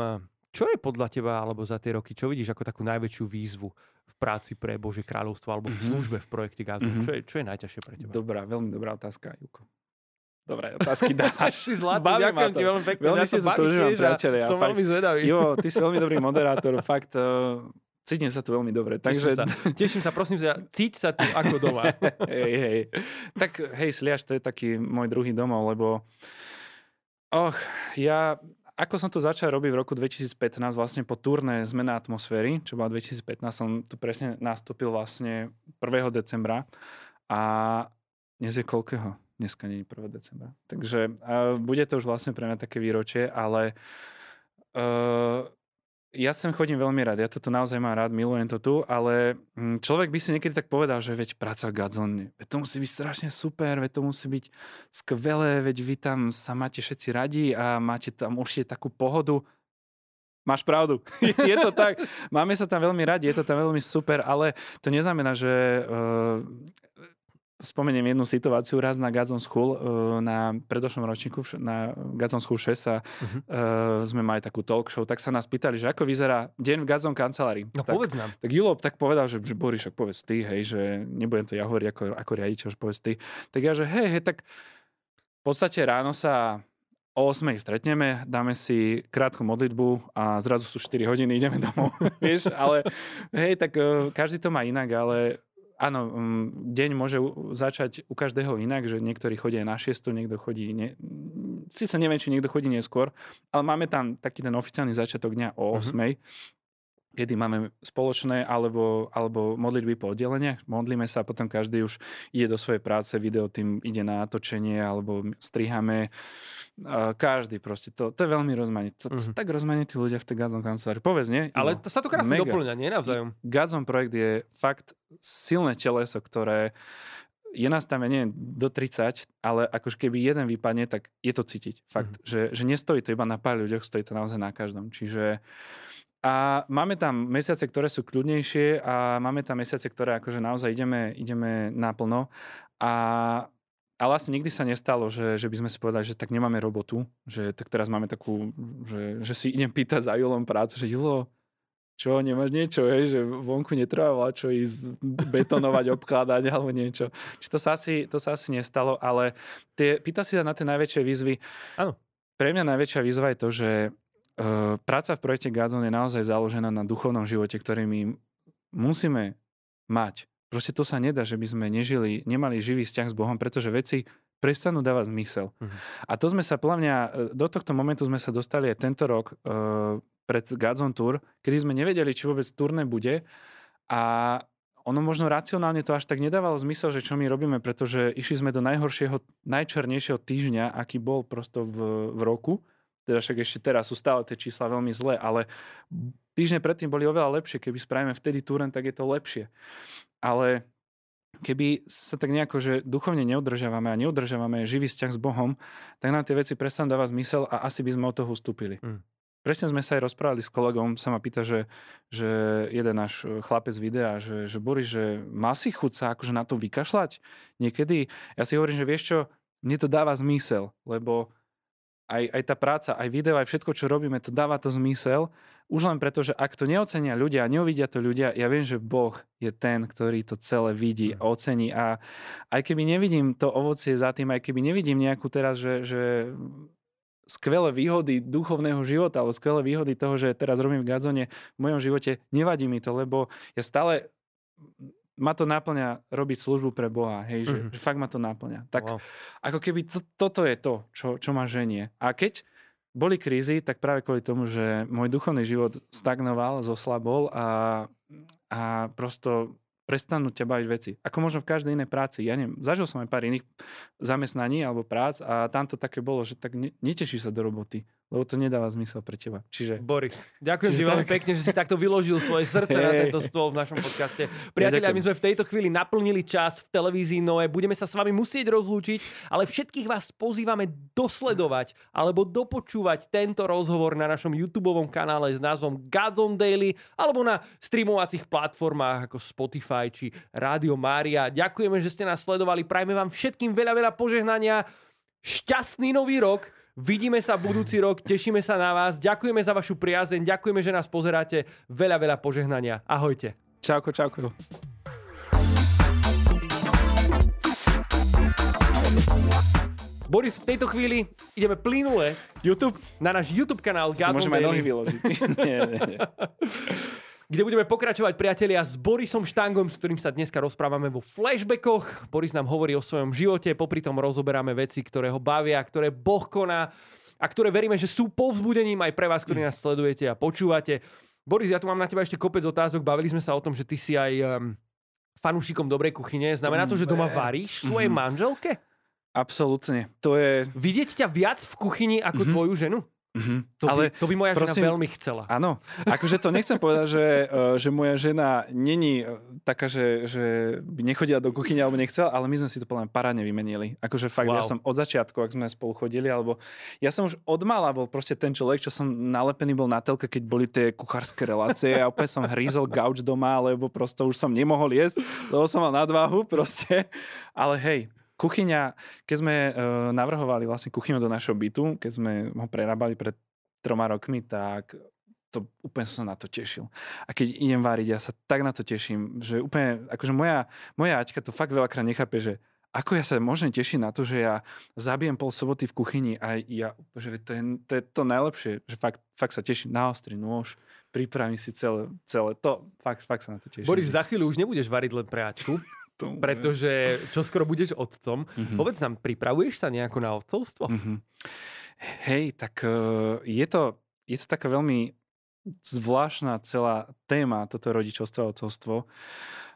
čo je podľa teba, alebo za tie roky, čo vidíš ako takú najväčšiu výzvu v práci pre Bože kráľovstvo alebo v mhm. službe v projekte Gazu? Mm-hmm. Čo, je, čo je najťažšie pre teba? Dobrá, veľmi dobrá otázka, Juko. Dobré otázky dávaš. si zlatý, Baví ďakujem ti veľmi pekne. Veľmi si to užívam, priateľe. Som fakt, veľmi zvedavý. Jo, ty si veľmi dobrý moderátor, fakt uh, cítim sa tu veľmi dobre. Takže... Teším, sa. Teším sa, prosím sa, cíť sa tu ako doma. hej, hej. Tak hej, Sliaš, to je taký môj druhý domov, lebo Och, ja ako som to začal robiť v roku 2015, vlastne po turné Zmena atmosféry, čo bola 2015, som tu presne nastúpil vlastne 1. decembra a dnes je koľkého? Dneska nie je 1. decembra. Takže uh, bude to už vlastne pre mňa také výročie, ale uh, ja sem chodím veľmi rád, ja tu naozaj mám rád, milujem to tu, ale hm, človek by si niekedy tak povedal, že veď práca v Gadzone, veď to musí byť strašne super, veď to musí byť skvelé, veď vy tam sa máte všetci radi a máte tam určite takú pohodu. Máš pravdu, je to tak. Máme sa tam veľmi radi, je to tam veľmi super, ale to neznamená, že uh, spomeniem jednu situáciu raz na Gazon School, uh, na predošlom ročníku na Gazon School 6 sa, uh-huh. uh, sme mali takú talk show, tak sa nás pýtali, že ako vyzerá deň v Gazon kancelárii. No tak, povedz nám. Tak Julo tak povedal, že, že Boris, však povedz ty, hej, že nebudem to ja hovoriť ako, ako riaditeľ, že povedz ty. Tak ja, že hej, hej, tak podstate ráno sa o 8 stretneme, dáme si krátku modlitbu a zrazu sú 4 hodiny, ideme domov. Vieš, ale hej, tak uh, každý to má inak, ale áno, um, deň môže začať u každého inak, že niektorí chodia na 6, niekto chodí, ne, síce neviem, či niekto chodí neskôr, ale máme tam taký ten oficiálny začiatok dňa o 8. Mm-hmm kedy máme spoločné alebo, alebo modlitby po oddeleniach. Modlíme sa a potom každý už ide do svojej práce, video tým ide na točenie alebo strihame. Každý proste. To, to je veľmi rozmanité. To, mm-hmm. Tak rozmanití ľudia v tej Gazon kancelárii. Povedz, nie? Ale to sa to krásne doplňa, nie navzájom. Gazon projekt je fakt silné teleso, ktoré je nastavenie do 30, ale akože keby jeden vypadne, tak je to cítiť. Fakt, mm-hmm. že, že nestojí to iba na pár ľuďoch, stojí to naozaj na každom. Čiže a máme tam mesiace, ktoré sú kľudnejšie a máme tam mesiace, ktoré akože naozaj ideme, ideme naplno. A, ale asi nikdy sa nestalo, že, že by sme si povedali, že tak nemáme robotu, že tak teraz máme takú, že, že si idem pýtať za Julom prácu, že Julo, čo, nemáš niečo, hej, že vonku netrvá čo ísť betonovať, obkladať alebo niečo. Čiže to sa asi, to sa asi nestalo, ale tie, pýta si sa na tie najväčšie výzvy. Áno. Pre mňa najväčšia výzva je to, že práca v projekte Gazon je naozaj založená na duchovnom živote, ktorý my musíme mať. Proste to sa nedá, že by sme nežili, nemali živý vzťah s Bohom, pretože veci prestanú dávať zmysel. Uh-huh. A to sme sa, podľa mňa, e, do tohto momentu sme sa dostali aj tento rok uh, pred Gazon Tour, kedy sme nevedeli, či vôbec turné bude a ono možno racionálne to až tak nedávalo zmysel, že čo my robíme, pretože išli sme do najhoršieho, najčernejšieho týždňa, aký bol prosto v, v roku teda však ešte teraz sú stále tie čísla veľmi zlé, ale týždne predtým boli oveľa lepšie. Keby spravíme vtedy túren, tak je to lepšie. Ale keby sa tak nejako, že duchovne neudržiavame a neudržiavame živý vzťah s Bohom, tak nám tie veci prestanú dávať zmysel a asi by sme od toho ustúpili. Mm. Presne sme sa aj rozprávali s kolegom, sa ma pýta, že, že jeden náš chlapec videa, že, že Boris, že má si chuť sa akože na to vykašľať niekedy. Ja si hovorím, že vieš čo, mne to dáva zmysel, lebo aj, aj tá práca, aj video, aj všetko, čo robíme, to dáva to zmysel. Už len preto, že ak to neocenia ľudia a neuvidia to ľudia, ja viem, že Boh je ten, ktorý to celé vidí a mm. ocení. A aj keby nevidím to ovocie za tým, aj keby nevidím nejakú teraz, že, že skvelé výhody duchovného života, alebo skvelé výhody toho, že teraz robím v Gazone v mojom živote, nevadí mi to, lebo ja stále ma to náplňa robiť službu pre Boha, hej, že, mm-hmm. že fakt ma to náplňa. Tak wow. ako keby to, toto je to, čo, čo ma ženie. A keď boli krízy, tak práve kvôli tomu, že môj duchovný život stagnoval, zoslabol a, a prosto prestanú ťa baviť veci. Ako možno v každej inej práci. Ja neviem, zažil som aj pár iných zamestnaní alebo prác a tam to také bolo, že tak ne, neteší sa do roboty lebo to nedáva zmysel pre teba. Čiže... Boris, ďakujem ti veľmi pekne, že si takto vyložil svoje srdce hey. na tento stôl v našom podcaste. Priatelia, my sme v tejto chvíli naplnili čas v televízii Noe, budeme sa s vami musieť rozlúčiť, ale všetkých vás pozývame dosledovať alebo dopočúvať tento rozhovor na našom YouTube kanále s názvom Gods Daily alebo na streamovacích platformách ako Spotify či Radio Mária. Ďakujeme, že ste nás sledovali, prajme vám všetkým veľa, veľa požehnania, šťastný nový rok, Vidíme sa budúci rok, tešíme sa na vás, ďakujeme za vašu priazeň, ďakujeme, že nás pozeráte. Veľa, veľa požehnania. Ahojte. Čauko, čauko. Boris, v tejto chvíli ideme plynule YouTube? na náš YouTube kanál Gazon Môžeme nohy vyložiť. nie, nie, nie kde budeme pokračovať, priatelia, s Borisom Štangom, s ktorým sa dneska rozprávame vo flashbackoch. Boris nám hovorí o svojom živote, popri tom rozoberáme veci, ktoré ho bavia, ktoré Boh koná a ktoré veríme, že sú povzbudením aj pre vás, ktorí nás sledujete a počúvate. Boris, ja tu mám na teba ešte kopec otázok. Bavili sme sa o tom, že ty si aj um, fanúšikom dobrej kuchyne. Znamená to, že doma varíš svojej mm-hmm. manželke? Absolútne. To je... Vidieť ťa viac v kuchyni ako mm-hmm. tvoju ženu? Mm-hmm. To, ale by, to by moja prosím, žena veľmi chcela. Áno, akože to nechcem povedať, že, e, že moja žena není e, taká, že, že by nechodila do kuchyne alebo nechcela, ale my sme si to podľa parádne vymenili. Akože fakt, wow. ja som od začiatku, ak sme spolu chodili, alebo ja som už od mala bol proste ten človek, čo som nalepený bol na telke, keď boli tie kuchárske relácie a opäť som hrízol gauč doma, lebo prosto už som nemohol jesť, lebo som mal nadváhu proste. Ale hej, Kuchyňa, keď sme uh, navrhovali vlastne kuchyňu do našho bytu, keď sme ho prerábali pred troma rokmi, tak to úplne som sa na to tešil. A keď idem váriť, ja sa tak na to teším, že úplne, akože moja, moja Aťka to fakt veľakrát nechápe, že ako ja sa môžem tešiť na to, že ja zabijem pol soboty v kuchyni a ja, že to je to, je to najlepšie, že fakt, fakt sa teším na ostrý nôž, pripravím si celé, celé to, fakt, fakt sa na to teším. Boris, za chvíľu už nebudeš variť len pre Ačku, pretože čo skoro budeš otcom. Mm-hmm. Povedz nám, pripravuješ sa nejako na otcovstvo? Mm-hmm. Hej, tak uh, je to, je to taká veľmi zvláštna celá téma, toto rodičovstvo a otcovstvo.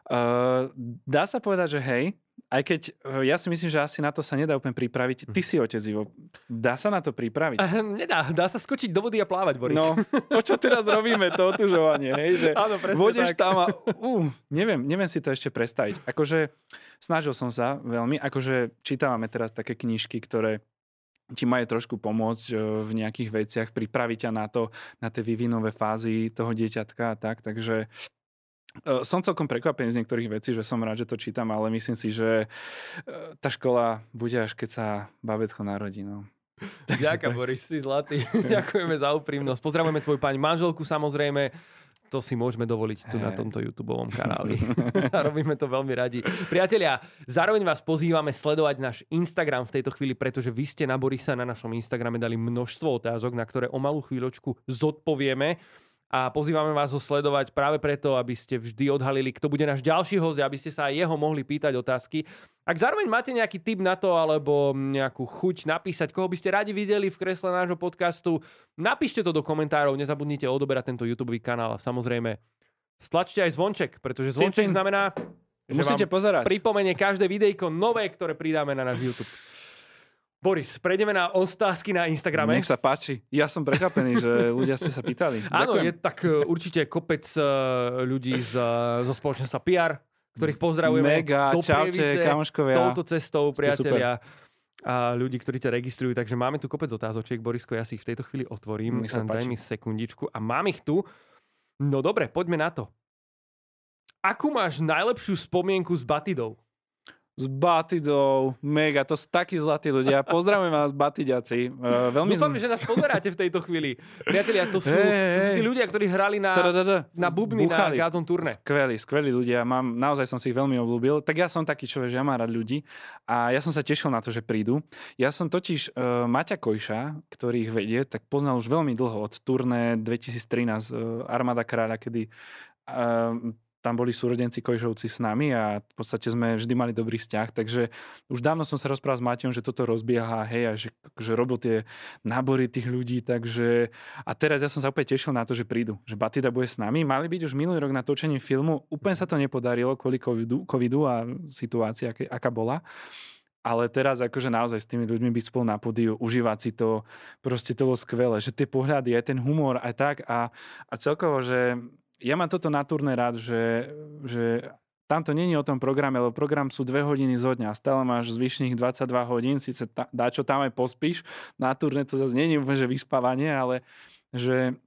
Uh, dá sa povedať, že hej, aj keď eh, ja si myslím, že asi na to sa nedá úplne pripraviť. Ty si otec, Ivo. Dá sa na to pripraviť? Uh, nedá. Dá sa skočiť do vody a plávať, Boris. No, to, čo teraz robíme, to otužovanie, hej, že Áno, vodeš tam a uh, neviem, neviem si to ešte predstaviť. Akože snažil som sa veľmi, akože čítavame teraz také knižky, ktoré ti majú trošku pomôcť eh, v nejakých veciach, pripraviť ťa na to, na tie vývinové fázy toho dieťatka a tak, takže som celkom prekvapený z niektorých vecí, že som rád, že to čítam, ale myslím si, že e, tá škola bude až keď sa babetko narodí. No. Ďakujem, Boris, si zlatý. Ďakujeme za úprimnosť. Pozdravujeme tvoju pani manželku samozrejme. To si môžeme dovoliť tu na tomto YouTube kanáli. Robíme to veľmi radi. Priatelia, zároveň vás pozývame sledovať náš Instagram v tejto chvíli, pretože vy ste na Borisa na našom Instagrame dali množstvo otázok, na ktoré o malú chvíľočku zodpovieme a pozývame vás ho sledovať práve preto, aby ste vždy odhalili, kto bude náš ďalší host, aby ste sa aj jeho mohli pýtať otázky. Ak zároveň máte nejaký tip na to, alebo nejakú chuť napísať, koho by ste radi videli v kresle nášho podcastu, napíšte to do komentárov, nezabudnite odoberať tento YouTube kanál a samozrejme stlačte aj zvonček, pretože zvonček znamená, že Musíte pozerať. pripomenie každé videjko nové, ktoré pridáme na náš YouTube. Boris, prejdeme na otázky na Instagrame. Nech sa páči. Ja som prekvapený, že ľudia ste sa pýtali. Áno, je tak e, určite kopec e, ľudí z, e, zo spoločenstva PR, ktorých pozdravujeme. Mega, do čaute, kamoškovia. Touto cestou, priatelia. A ľudí, ktorí ťa registrujú. Takže máme tu kopec otázočiek. Borisko, ja si ich v tejto chvíli otvorím. Nech sa Daj mi sekundičku. A mám ich tu. No dobre, poďme na to. Akú máš najlepšiu spomienku s Batidou? S Batidou, mega, to sú takí zlatí ľudia. Pozdravujem vás, Batidiaci. Uh, veľmi Dúfam, zm... že nás pozeráte v tejto chvíli. Priatelia, to sú, hey, to sú tí ľudia, ktorí hrali na, na bubny Buchali. na Gazon turné. Skvelí, skvelí ľudia. Mám, naozaj som si ich veľmi obľúbil. Tak ja som taký človek, že ja mám rád ľudí a ja som sa tešil na to, že prídu. Ja som totiž uh, Maťa Kojša, ktorý ich vedie, tak poznal už veľmi dlho od turné 2013 uh, Armada kráľa, kedy uh, tam boli súrodenci Kojžovci s nami a v podstate sme vždy mali dobrý vzťah, takže už dávno som sa rozprával s Matejom, že toto rozbieha, hej, a že, že robil tie nábory tých ľudí, takže a teraz ja som sa opäť tešil na to, že prídu, že Batida bude s nami. Mali byť už minulý rok na točení filmu, úplne sa to nepodarilo kvôli covidu, covidu a situácii, aká, aká bola. Ale teraz akože naozaj s tými ľuďmi byť spolu na podiu, užívať si to, proste to bolo skvelé, že tie pohľady, aj ten humor, aj tak a, a celkovo, že ja mám toto na turné rád, že, že tam to není o tom programe, lebo program sú dve hodiny zo dňa. Stále máš zvyšných 22 hodín, síce dá čo tam aj pospíš. Na turné to zase není úplne, že vyspávanie, ale že,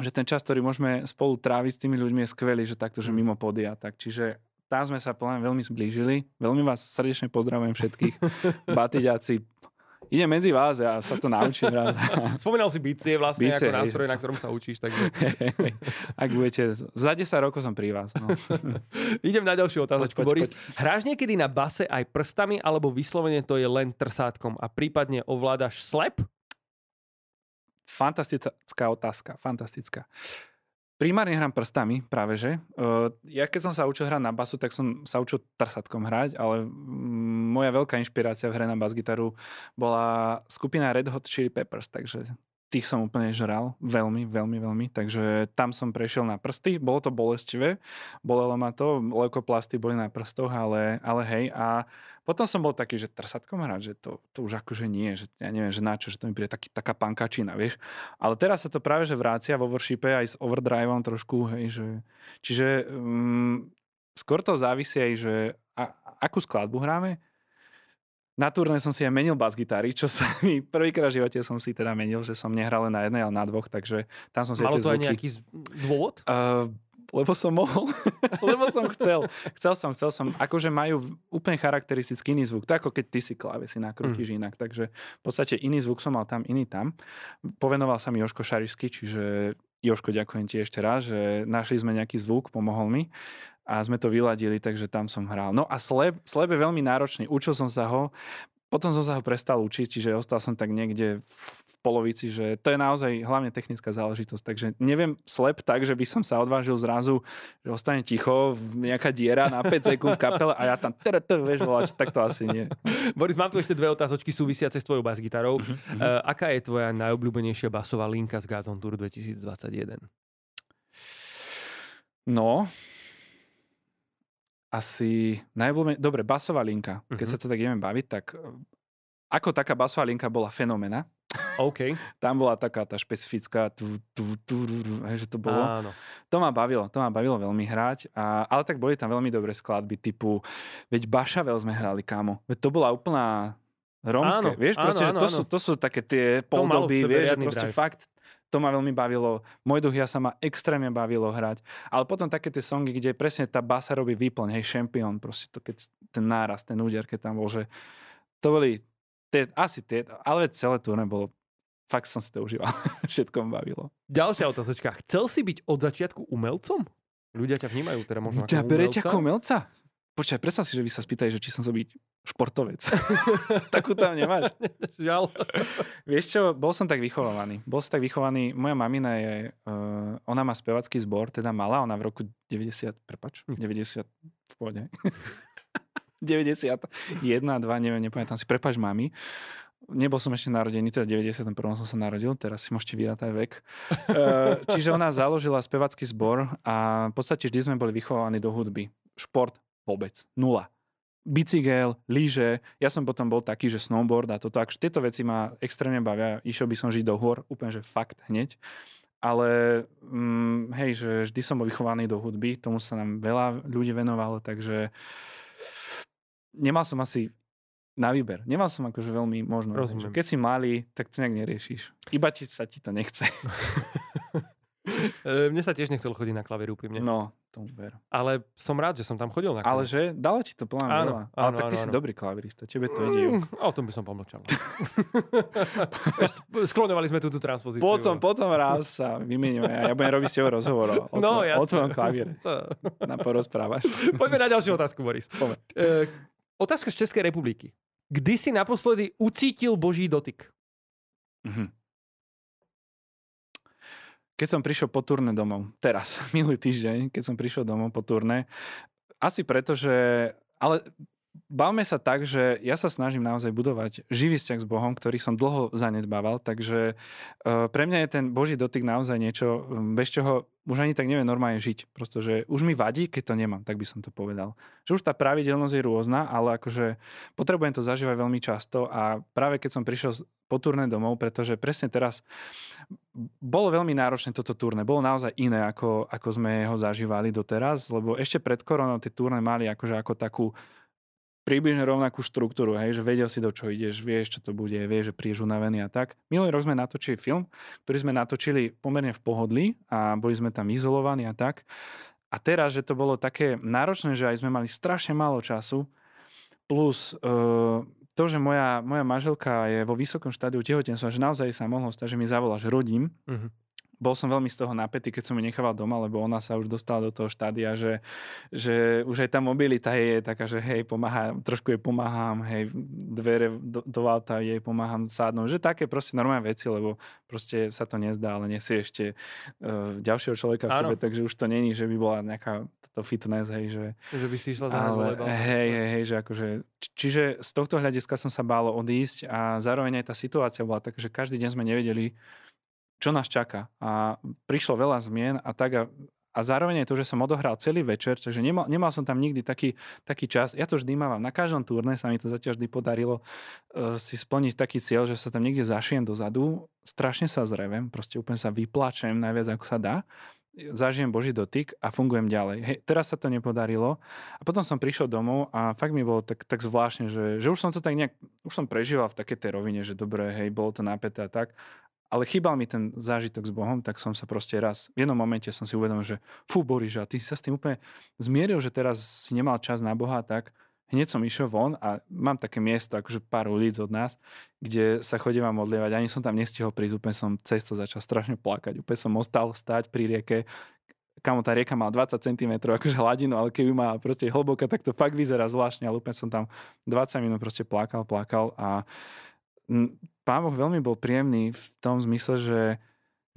že ten čas, ktorý môžeme spolu tráviť s tými ľuďmi je skvelý, že takto, že mm. mimo podia. Tak, čiže tam sme sa veľmi zblížili. Veľmi vás srdečne pozdravujem všetkých. Batiďáci, ide medzi vás, ja sa to naučím raz. Spomínal si bicie vlastne bicie, ako nástroj, na ktorom sa učíš. Takže... Ak budete, za 10 rokov som pri vás. No. Idem na ďalšiu otázočku, Boris. Poď. Hráš niekedy na base aj prstami, alebo vyslovene to je len trsátkom a prípadne ovládaš slep? Fantastická otázka, fantastická. Primárne hrám prstami, práve že. ja keď som sa učil hrať na basu, tak som sa učil trsatkom hrať, ale moja veľká inšpirácia v hre na bas-gitaru bola skupina Red Hot Chili Peppers, takže tých som úplne žral, veľmi, veľmi, veľmi, takže tam som prešiel na prsty, bolo to bolestivé, bolelo ma to, leukoplasty boli na prstoch, ale, ale hej, a potom som bol taký, že trsatkom hrať, že to, to už akože nie, že ja neviem, že na čo, že to mi príde taký, taká pankačina, vieš. Ale teraz sa to práve že vrácia vo worshipe aj s overdriveom trošku, hej, že, čiže um, skôr to závisí aj, že a, akú skladbu hráme. Na turné som si aj menil bas-gitary, čo sa mi prvýkrát v živote som si teda menil, že som nehral len na jednej, ale na dvoch, takže tam som si Malo to zvuky... aj nejaký dôvod? Uh, lebo som mohol, lebo som chcel. Chcel som, chcel som. Akože majú úplne charakteristický iný zvuk. To ako keď ty si klávesy nakrútiš mm. inak. Takže v podstate iný zvuk som mal tam, iný tam. Povenoval sa mi Joško Šarisky, čiže Joško, ďakujem ti ešte raz, že našli sme nejaký zvuk, pomohol mi. a sme to vyladili, takže tam som hral. No a sleb, sleb je veľmi náročný. Učil som sa ho, potom som sa ho prestal učiť, čiže ostal som tak niekde v, polovici, že to je naozaj hlavne technická záležitosť. Takže neviem slep tak, že by som sa odvážil zrazu, že ostane ticho, nejaká diera na 5 sekúnd v kapele a ja tam vieš volať, tak to asi nie. Boris, mám tu ešte dve otázočky súvisiace s tvojou bas-gitarou. Uh-huh. Uh, aká je tvoja najobľúbenejšia basová linka z Gazon Tour 2021? No, asi najobľúbenejšia... Dobre, basová linka. Keď uh-huh. sa to tak ideme baviť, tak ako taká basová linka bola fenomena. OK. Tam bola taká tá špecifická, tu, tu, tu, že to bolo. Áno. To ma bavilo, to ma bavilo veľmi hrať, a, ale tak boli tam veľmi dobré skladby typu, veď Bašavel sme hrali, kámo. Veď to bola úplná rómske, áno, vieš, proste, áno, áno, že to, áno. Sú, to sú také tie poldoby, vieš, že proste drive. fakt to ma veľmi bavilo. Môj duch ja sa ma extrémne bavilo hrať. Ale potom také tie songy, kde presne tá basa robí výplň, hej, Champion, proste to, keď ten náraz, ten úder, keď tam bol, že to boli tie, asi tie, ale celé turné bolo fakt som si to užíval. Všetko ma bavilo. Ďalšia otázočka. Chcel si byť od začiatku umelcom? Ľudia ťa vnímajú teda možno ako umelca? ako umelca? Počkaj, predstav si, že vy sa spýtajú, že či som byť športovec. Takú tam nemáš. Žiaľ. Vieš čo, bol som tak vychovaný. Bol som tak vychovaný, moja mamina je, uh, ona má spevacký zbor, teda mala, ona v roku 90, prepač, 90, v pôde. 91, 2, neviem, nepamätám si, prepač mami. Nebol som ešte narodený, teda 91. som sa narodil, teraz si môžete vyrátať vek. Uh, čiže ona založila spevacký zbor a v podstate vždy sme boli vychovaní do hudby. Šport vôbec. Nula bicykel, lyže. Ja som potom bol taký, že snowboard a toto. Ak tieto veci ma extrémne bavia, išiel by som žiť do hôr, úplne, že fakt hneď. Ale mm, hej, že vždy som bol vychovaný do hudby, tomu sa nám veľa ľudí venovalo, takže nemal som asi na výber. Nemal som akože veľmi možno. Rozumiem. Keď si malý, tak to nejak neriešiš. Iba ti sa ti to nechce. E, mne sa tiež nechcel chodiť na klavír úprimne. No, to ver. Ale som rád, že som tam chodil na klavír. Ale že dalo ti to plán áno, veľa. Ale áno, tak ty áno, si áno. dobrý klavirista, tebe to ide. Mm, o tom by som pomlčal. Sklonovali sme túto transpozíciu. Potom, potom raz sa vymeníme. Ja budem robiť s tebou rozhovor o, no, tvoj, o tvojom klavíre. To... Na porozprávaš. Poďme na ďalšiu otázku, Boris. Poďme. E, otázka z Českej republiky. Kdy si naposledy ucítil Boží dotyk? Mhm. Keď som prišiel po turné domov, teraz, minulý týždeň, keď som prišiel domov po turné, asi preto, že... Ale bavme sa tak, že ja sa snažím naozaj budovať živý vzťah s Bohom, ktorý som dlho zanedbával, takže uh, pre mňa je ten Boží dotyk naozaj niečo, bez čoho už ani tak neviem normálne žiť. Prosto, že už mi vadí, keď to nemám, tak by som to povedal. Že už tá pravidelnosť je rôzna, ale akože potrebujem to zažívať veľmi často a práve keď som prišiel po turné domov, pretože presne teraz bolo veľmi náročné toto turné. Bolo naozaj iné, ako, ako sme ho zažívali doteraz, lebo ešte pred koronou tie turné mali akože ako takú približne rovnakú štruktúru, hej, že vedel si do čo ideš, vieš, čo to bude, vieš, že prídeš unavený a tak. Minulý rok sme natočili film, ktorý sme natočili pomerne v pohodli a boli sme tam izolovaní a tak. A teraz, že to bolo také náročné, že aj sme mali strašne málo času, plus uh, to, že moja, moja manželka je vo vysokom štádiu tehotenstva, že naozaj sa mohlo stať, že mi zavolá, že rodím, uh-huh bol som veľmi z toho napätý, keď som ju nechával doma, lebo ona sa už dostala do toho štádia, že, že už aj tá mobilita je taká, že hej, pomáha, trošku jej pomáham, hej, dvere do, do auta jej pomáham sádnuť, že také proste normálne veci, lebo proste sa to nezdá, ale nesie ešte uh, ďalšieho človeka v sebe, takže už to není, že by bola nejaká to fitness, hej, že... Že by si išla za ale, hej, hej, hej, že akože... Čiže z tohto hľadiska som sa bálo odísť a zároveň aj tá situácia bola taká, že každý deň sme nevedeli, čo nás čaká. A prišlo veľa zmien a tak a, a zároveň aj to, že som odohral celý večer, takže nemal, nemal som tam nikdy taký, taký čas. Ja to vždy mávam. Na každom turné sa mi to zatiaľ vždy podarilo uh, si splniť taký cieľ, že sa tam niekde zašijem dozadu, strašne sa zrevem, proste úplne sa vyplačem najviac ako sa dá zažijem Boží dotyk a fungujem ďalej. Hej, teraz sa to nepodarilo a potom som prišiel domov a fakt mi bolo tak, tak zvláštne, že, že už som to tak nejak, už som prežíval v takej tej rovine, že dobre, hej, bolo to napäté a tak ale chýbal mi ten zážitok s Bohom, tak som sa proste raz, v jednom momente som si uvedomil, že fú, Boris, a ty si sa s tým úplne zmieril, že teraz si nemal čas na Boha, tak hneď som išiel von a mám také miesto, akože pár ulic od nás, kde sa chodím modlievať. Ani som tam nestihol prísť, úplne som cesto začal strašne plakať. Úplne som ostal stať pri rieke, kamo tá rieka má 20 cm akože hladinu, ale keby má proste hlboká, tak to fakt vyzerá zvláštne. Ale úplne som tam 20 minút proste plakal, plakal a pán Boh veľmi bol príjemný v tom zmysle, že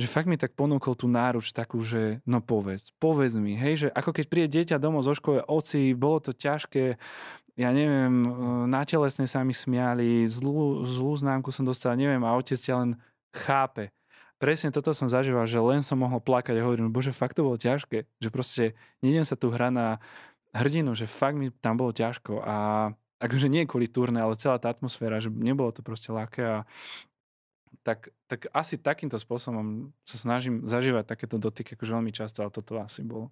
že fakt mi tak ponúkol tú náruč takú, že no povedz, povedz mi, hej, že ako keď príde dieťa domov zo školy, oci, bolo to ťažké, ja neviem, na telesne sa mi smiali, zlú, zlú známku som dostal, neviem, a otec ťa len chápe. Presne toto som zažíval, že len som mohol plakať a hovorím, bože, fakt to bolo ťažké, že proste nejdem sa tu hrať na hrdinu, že fakt mi tam bolo ťažko a akože nie kvôli turné, ale celá tá atmosféra, že nebolo to proste ľahké a tak, tak asi takýmto spôsobom sa snažím zažívať takéto dotyky akože veľmi často, ale toto asi bol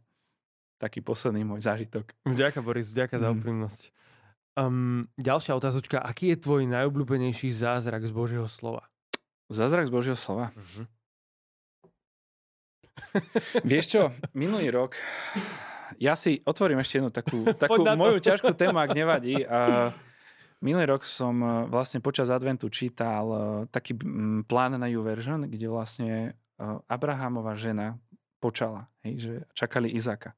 taký posledný môj zážitok. Ďakujem Boris, mm. za úprimnosť. Um, ďalšia otázočka. Aký je tvoj najobľúbenejší zázrak z Božieho slova? Zázrak z Božieho slova? Uh-huh. Vieš čo, minulý rok, ja si otvorím ešte jednu takú, takú moju ťažkú tému, ak nevadí. A minulý rok som e, vlastne počas adventu čítal e, taký plán na YouVersion, kde vlastne e, Abrahamova žena počala, hej, že čakali Izaka.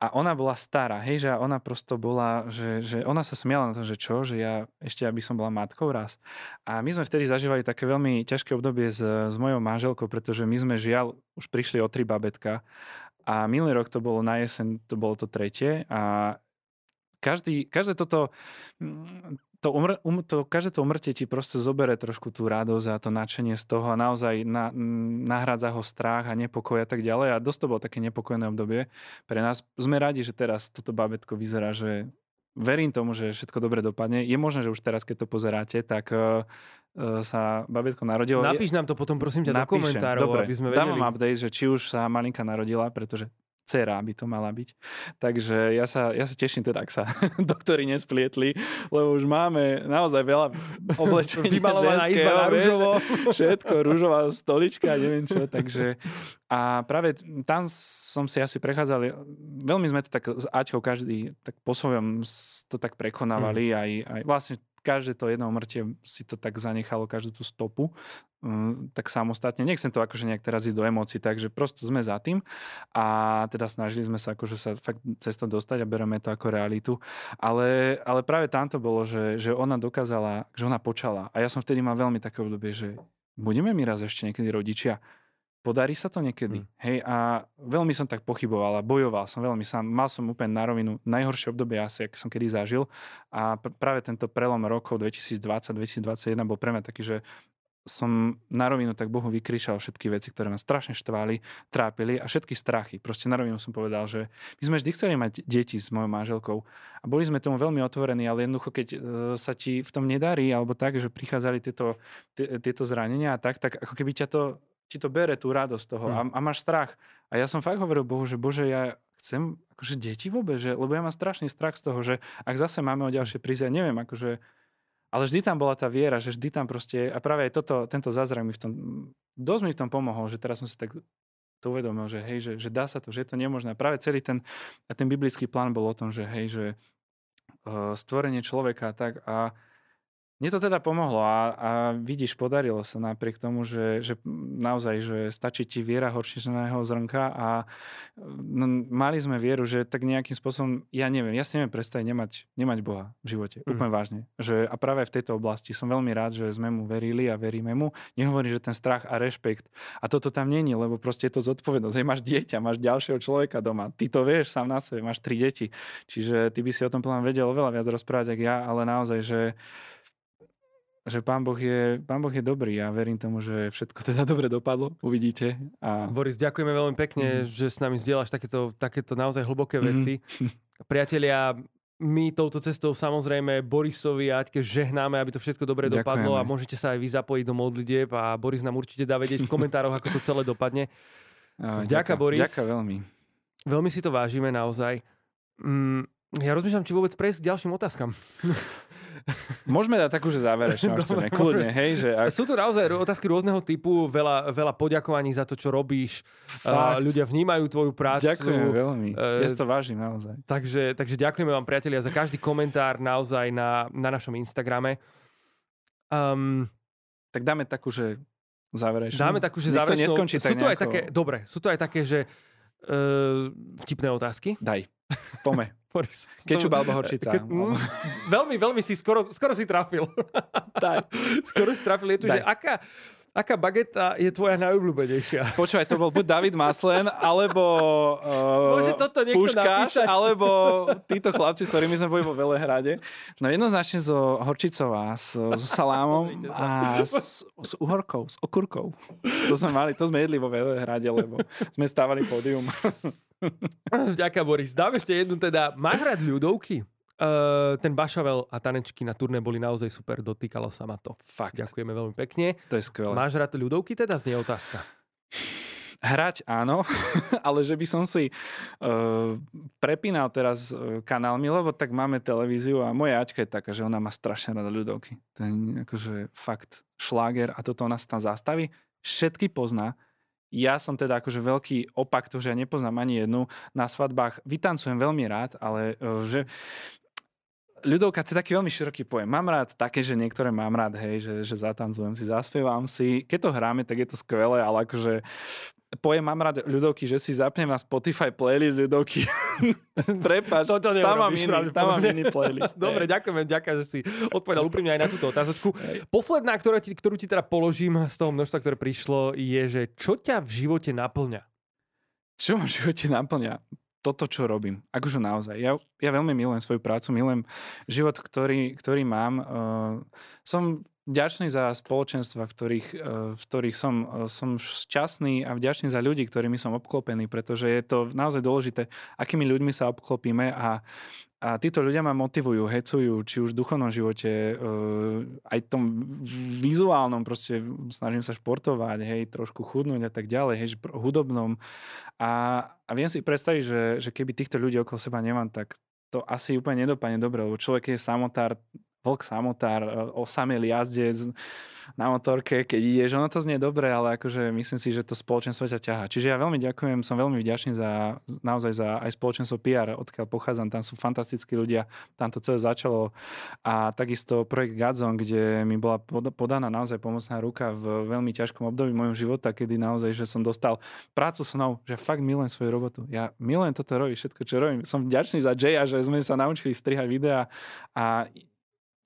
A ona bola stará, hej, že ona prosto bola, že, že ona sa smiala na to, že čo, že ja ešte, aby som bola matkou raz. A my sme vtedy zažívali také veľmi ťažké obdobie s, s mojou manželkou, pretože my sme žiaľ už prišli o tri babetka a minulý rok to bolo na jeseň, to bolo to tretie a každý, každé toto, to, umr, um, to, každé to umrtie ti proste zobere trošku tú radosť a to nadšenie z toho a naozaj na, nahrádza ho strach a nepokoj a tak ďalej. A dosť to bolo také nepokojné obdobie pre nás. Sme radi, že teraz toto babetko vyzerá, že verím tomu, že všetko dobre dopadne. Je možné, že už teraz, keď to pozeráte, tak uh, sa babetko narodilo. Napíš nám to potom, prosím ťa, Napíšem. do komentárov, Dobre, aby sme vedeli. Dám vám update, že či už sa malinka narodila, pretože dcera by to mala byť. Takže ja sa, ja sa teším teda, ak sa doktori nesplietli, lebo už máme naozaj veľa oblečenia ženského, izba na rúžovo. Všetko, rúžová stolička, neviem čo, takže a práve tam som si asi prechádzal, veľmi sme to tak s Aťkou každý tak po svojom to tak prekonávali, mm. aj, aj vlastne každé to jedno umrtie si to tak zanechalo, každú tú stopu, um, tak samostatne. Nechcem to akože nejak teraz ísť do emócií, takže prosto sme za tým a teda snažili sme sa akože sa fakt cez to dostať a bereme to ako realitu. Ale, ale práve tam to bolo, že, že ona dokázala, že ona počala. A ja som vtedy mal veľmi také obdobie, že budeme mi raz ešte niekedy rodičia Podarí sa to niekedy. Mm. Hej, a veľmi som tak pochyboval a bojoval som veľmi sám. Mal som úplne na rovinu najhoršie obdobie asi, ak som kedy zažil. A pr- práve tento prelom rokov 2020-2021 bol pre mňa taký, že som na rovinu tak Bohu vykríšal všetky veci, ktoré ma strašne štvali, trápili a všetky strachy. Proste na rovinu som povedal, že my sme vždy chceli mať deti s mojou manželkou a boli sme tomu veľmi otvorení, ale jednoducho, keď e, sa ti v tom nedarí, alebo tak, že prichádzali tieto, tieto zranenia a tak, tak ako keby ťa to ti to bere tú radosť toho hmm. a, a máš strach. A ja som fakt hovoril Bohu, že Bože, ja chcem akože deti vôbec, že, lebo ja mám strašný strach z toho, že ak zase máme o ďalšie prísť, ja neviem, akože, ale vždy tam bola tá viera, že vždy tam proste, a práve aj toto, tento zázrak mi v tom, dosť mi v tom pomohol, že teraz som si tak to uvedomil, že hej, že, že dá sa to, že je to nemožné. Práve celý ten, ten biblický plán bol o tom, že hej, že uh, stvorenie človeka tak a mne to teda pomohlo a, a vidíš, podarilo sa napriek tomu, že, že naozaj, že stačí ti viera horčičného zrnka a no, mali sme vieru, že tak nejakým spôsobom, ja neviem, ja si neviem predstaviť nemať, nemať Boha v živote, mm. úplne vážne. Že, a práve v tejto oblasti som veľmi rád, že sme mu verili a veríme mu. Nehovorí, že ten strach a rešpekt a toto tam není, lebo proste je to zodpovednosť. Hej, máš dieťa, máš ďalšieho človeka doma, ty to vieš sám na sebe, máš tri deti. Čiže ty by si o tom plán vedel oveľa viac rozprávať, ako ja, ale naozaj, že že pán boh, je, pán boh je dobrý a ja verím tomu, že všetko teda dobre dopadlo, uvidíte. A... Boris, ďakujeme veľmi pekne, mm. že s nami zdieľaš takéto, takéto naozaj hlboké mm. veci. Priatelia, my touto cestou samozrejme Borisovi a Aťke žehnáme, aby to všetko dobre Ďakujeme. dopadlo a môžete sa aj vy zapojiť do modlitieb a Boris nám určite dá vedieť v komentároch, ako to celé dopadne. Ďakujem, Boris. Ďakujem veľmi. Veľmi si to vážime naozaj. Mm, ja rozmýšľam, či vôbec prejsť k ďalším otázkam. Môžeme dať takú, že záverečnú, až chceme, kľudne, hej. Že ak... Sú tu naozaj otázky rôzneho typu, veľa, veľa poďakovaní za to, čo robíš. Uh, ľudia vnímajú tvoju prácu. Ďakujem veľmi, uh, ja to vážim naozaj. Takže, takže ďakujeme vám, priatelia, za každý komentár naozaj na, na našom Instagrame. Um, tak dáme takú, že záverečnú. Dáme takú, že záverečnú. Sú tu aj také, dobre, sú to aj také, že Uh, vtipné otázky? Daj. Pome. Boris. Kečup alebo horčica. Ke, mm, veľmi, veľmi si skoro, skoro si trafil. Daj. skoro si trafil. Je tu, Daj. že aká, aká bageta je tvoja najobľúbenejšia? Počúvaj, to bol buď David Maslen, alebo uh, Môže toto Puškáš, napísať. alebo títo chlapci, s ktorými sme boli vo Velehrade. No jednoznačne so horčicou a so, so salámom a s, s uhorkou, s okurkou. To sme mali, to sme jedli vo Velehrade, lebo sme stávali pódium. Ďakujem, Boris. Dám ešte jednu teda. Máš rád ľudovky? Uh, ten Bašavel a tanečky na turné boli naozaj super, dotýkalo sa ma to. Fakt. Ďakujeme veľmi pekne. To je skvelé. Máš rád ľudovky teda? Znie otázka. Hrať áno, ale že by som si uh, prepínal teraz uh, kanálmi, lebo tak máme televíziu a moja Aťka je taká, že ona má strašne rada ľudovky. To je akože fakt šláger a toto sa tam zastaví. Všetky pozná. Ja som teda akože veľký opak, to, že ja nepoznám ani jednu. Na svadbách vytancujem veľmi rád, ale že ľudovka to je taký veľmi široký pojem. Mám rád také, že niektoré mám rád, hej, že, že zatancujem si, zaspievam si. Keď to hráme, tak je to skvelé, ale akože pojem mám rád ľudovky, že si zapnem na Spotify playlist ľudovky. Prepač, to, to tam mám, iný, tam mám iný playlist. Dobre, ďakujeme, ďakujem, že si odpovedal úprimne aj na túto otázočku. Posledná, ktorá ti, ktorú ti teda položím z toho množstva, ktoré prišlo, je, že čo ťa v živote naplňa? Čo ma v živote naplňa? Toto, čo robím. Akože naozaj. Ja, ja veľmi milujem svoju prácu, milujem život, ktorý, ktorý mám. Uh, som vďačný za spoločenstva, v ktorých, uh, v ktorých som, uh, som šťastný a vďačný za ľudí, ktorými som obklopený, pretože je to naozaj dôležité, akými ľuďmi sa obklopíme a, a títo ľudia ma motivujú, hecujú, či už v duchovnom živote, uh, aj tom vizuálnom, proste snažím sa športovať, hej, trošku chudnúť a tak ďalej, hej, hudobnom. A, a viem si predstaviť, že, že keby týchto ľudí okolo seba nemám, tak to asi úplne nedopadne dobre, lebo človek je samotár, vlk samotár, osamelý jazdec na motorke, keď ideš, ono to znie dobre, ale akože myslím si, že to spoločenstvo ťa ťaha. Čiže ja veľmi ďakujem, som veľmi vďačný za, naozaj za aj spoločenstvo PR, odkiaľ pochádzam, tam sú fantastickí ľudia, tam to celé začalo a takisto projekt Gadzon, kde mi bola podaná naozaj pomocná ruka v veľmi ťažkom období môjho života, kedy naozaj, že som dostal prácu snou, že fakt milujem svoju robotu. Ja milujem toto robiť, všetko, čo robím. Som vďačný za Jaya, že sme sa naučili strihať videá a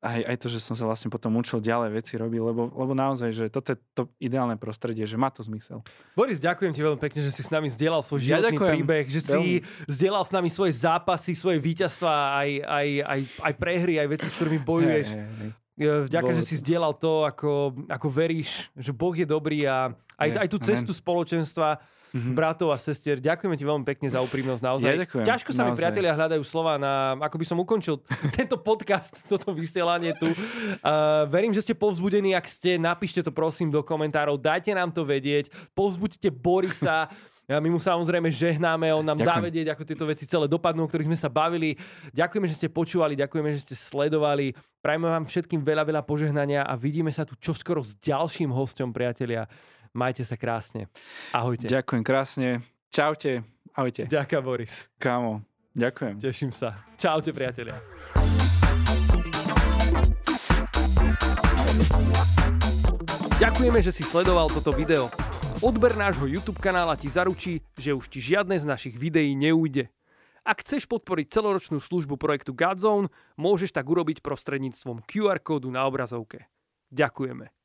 aj, aj to, že som sa vlastne potom učil ďalej veci robiť, lebo, lebo naozaj, že toto je to ideálne prostredie, že má to zmysel. Boris, ďakujem ti veľmi pekne, že si s nami zdieľal svoj životný ja príbeh, že veľmi. si zdieľal s nami svoje zápasy, svoje víťazstva, aj, aj, aj, aj prehry, aj veci, s ktorými bojuješ. Hey, hey, hey. Vďaka, Bol... že si zdieľal to, ako, ako veríš, že Boh je dobrý a aj, aj tú cestu Amen. spoločenstva mm-hmm. bratov a sestier. Ďakujeme ti veľmi pekne za úprimnosť naozaj. Ja ďakujem, Ťažko sa naozaj. mi priatelia hľadajú slova na, ako by som ukončil tento podcast, toto vysielanie tu. Uh, verím, že ste povzbudení, ak ste, napíšte to prosím do komentárov, dajte nám to vedieť, povzbuďte Borisa, Ja, my mu samozrejme žehnáme, on nám Ďakujem. dá vedieť, ako tieto veci celé dopadnú, o ktorých sme sa bavili. Ďakujeme, že ste počúvali, ďakujeme, že ste sledovali. Prajme vám všetkým veľa, veľa požehnania a vidíme sa tu čoskoro s ďalším hostom, priatelia. Majte sa krásne. Ahojte. Ďakujem krásne. Čaute. Ahojte. Ďakujem, Boris. Kámo, ďakujem. Teším sa. Čaute, priatelia. Ďakujeme, že si sledoval toto video. Odber nášho YouTube kanála ti zaručí, že už ti žiadne z našich videí neújde. Ak chceš podporiť celoročnú službu projektu Godzone, môžeš tak urobiť prostredníctvom QR kódu na obrazovke. Ďakujeme.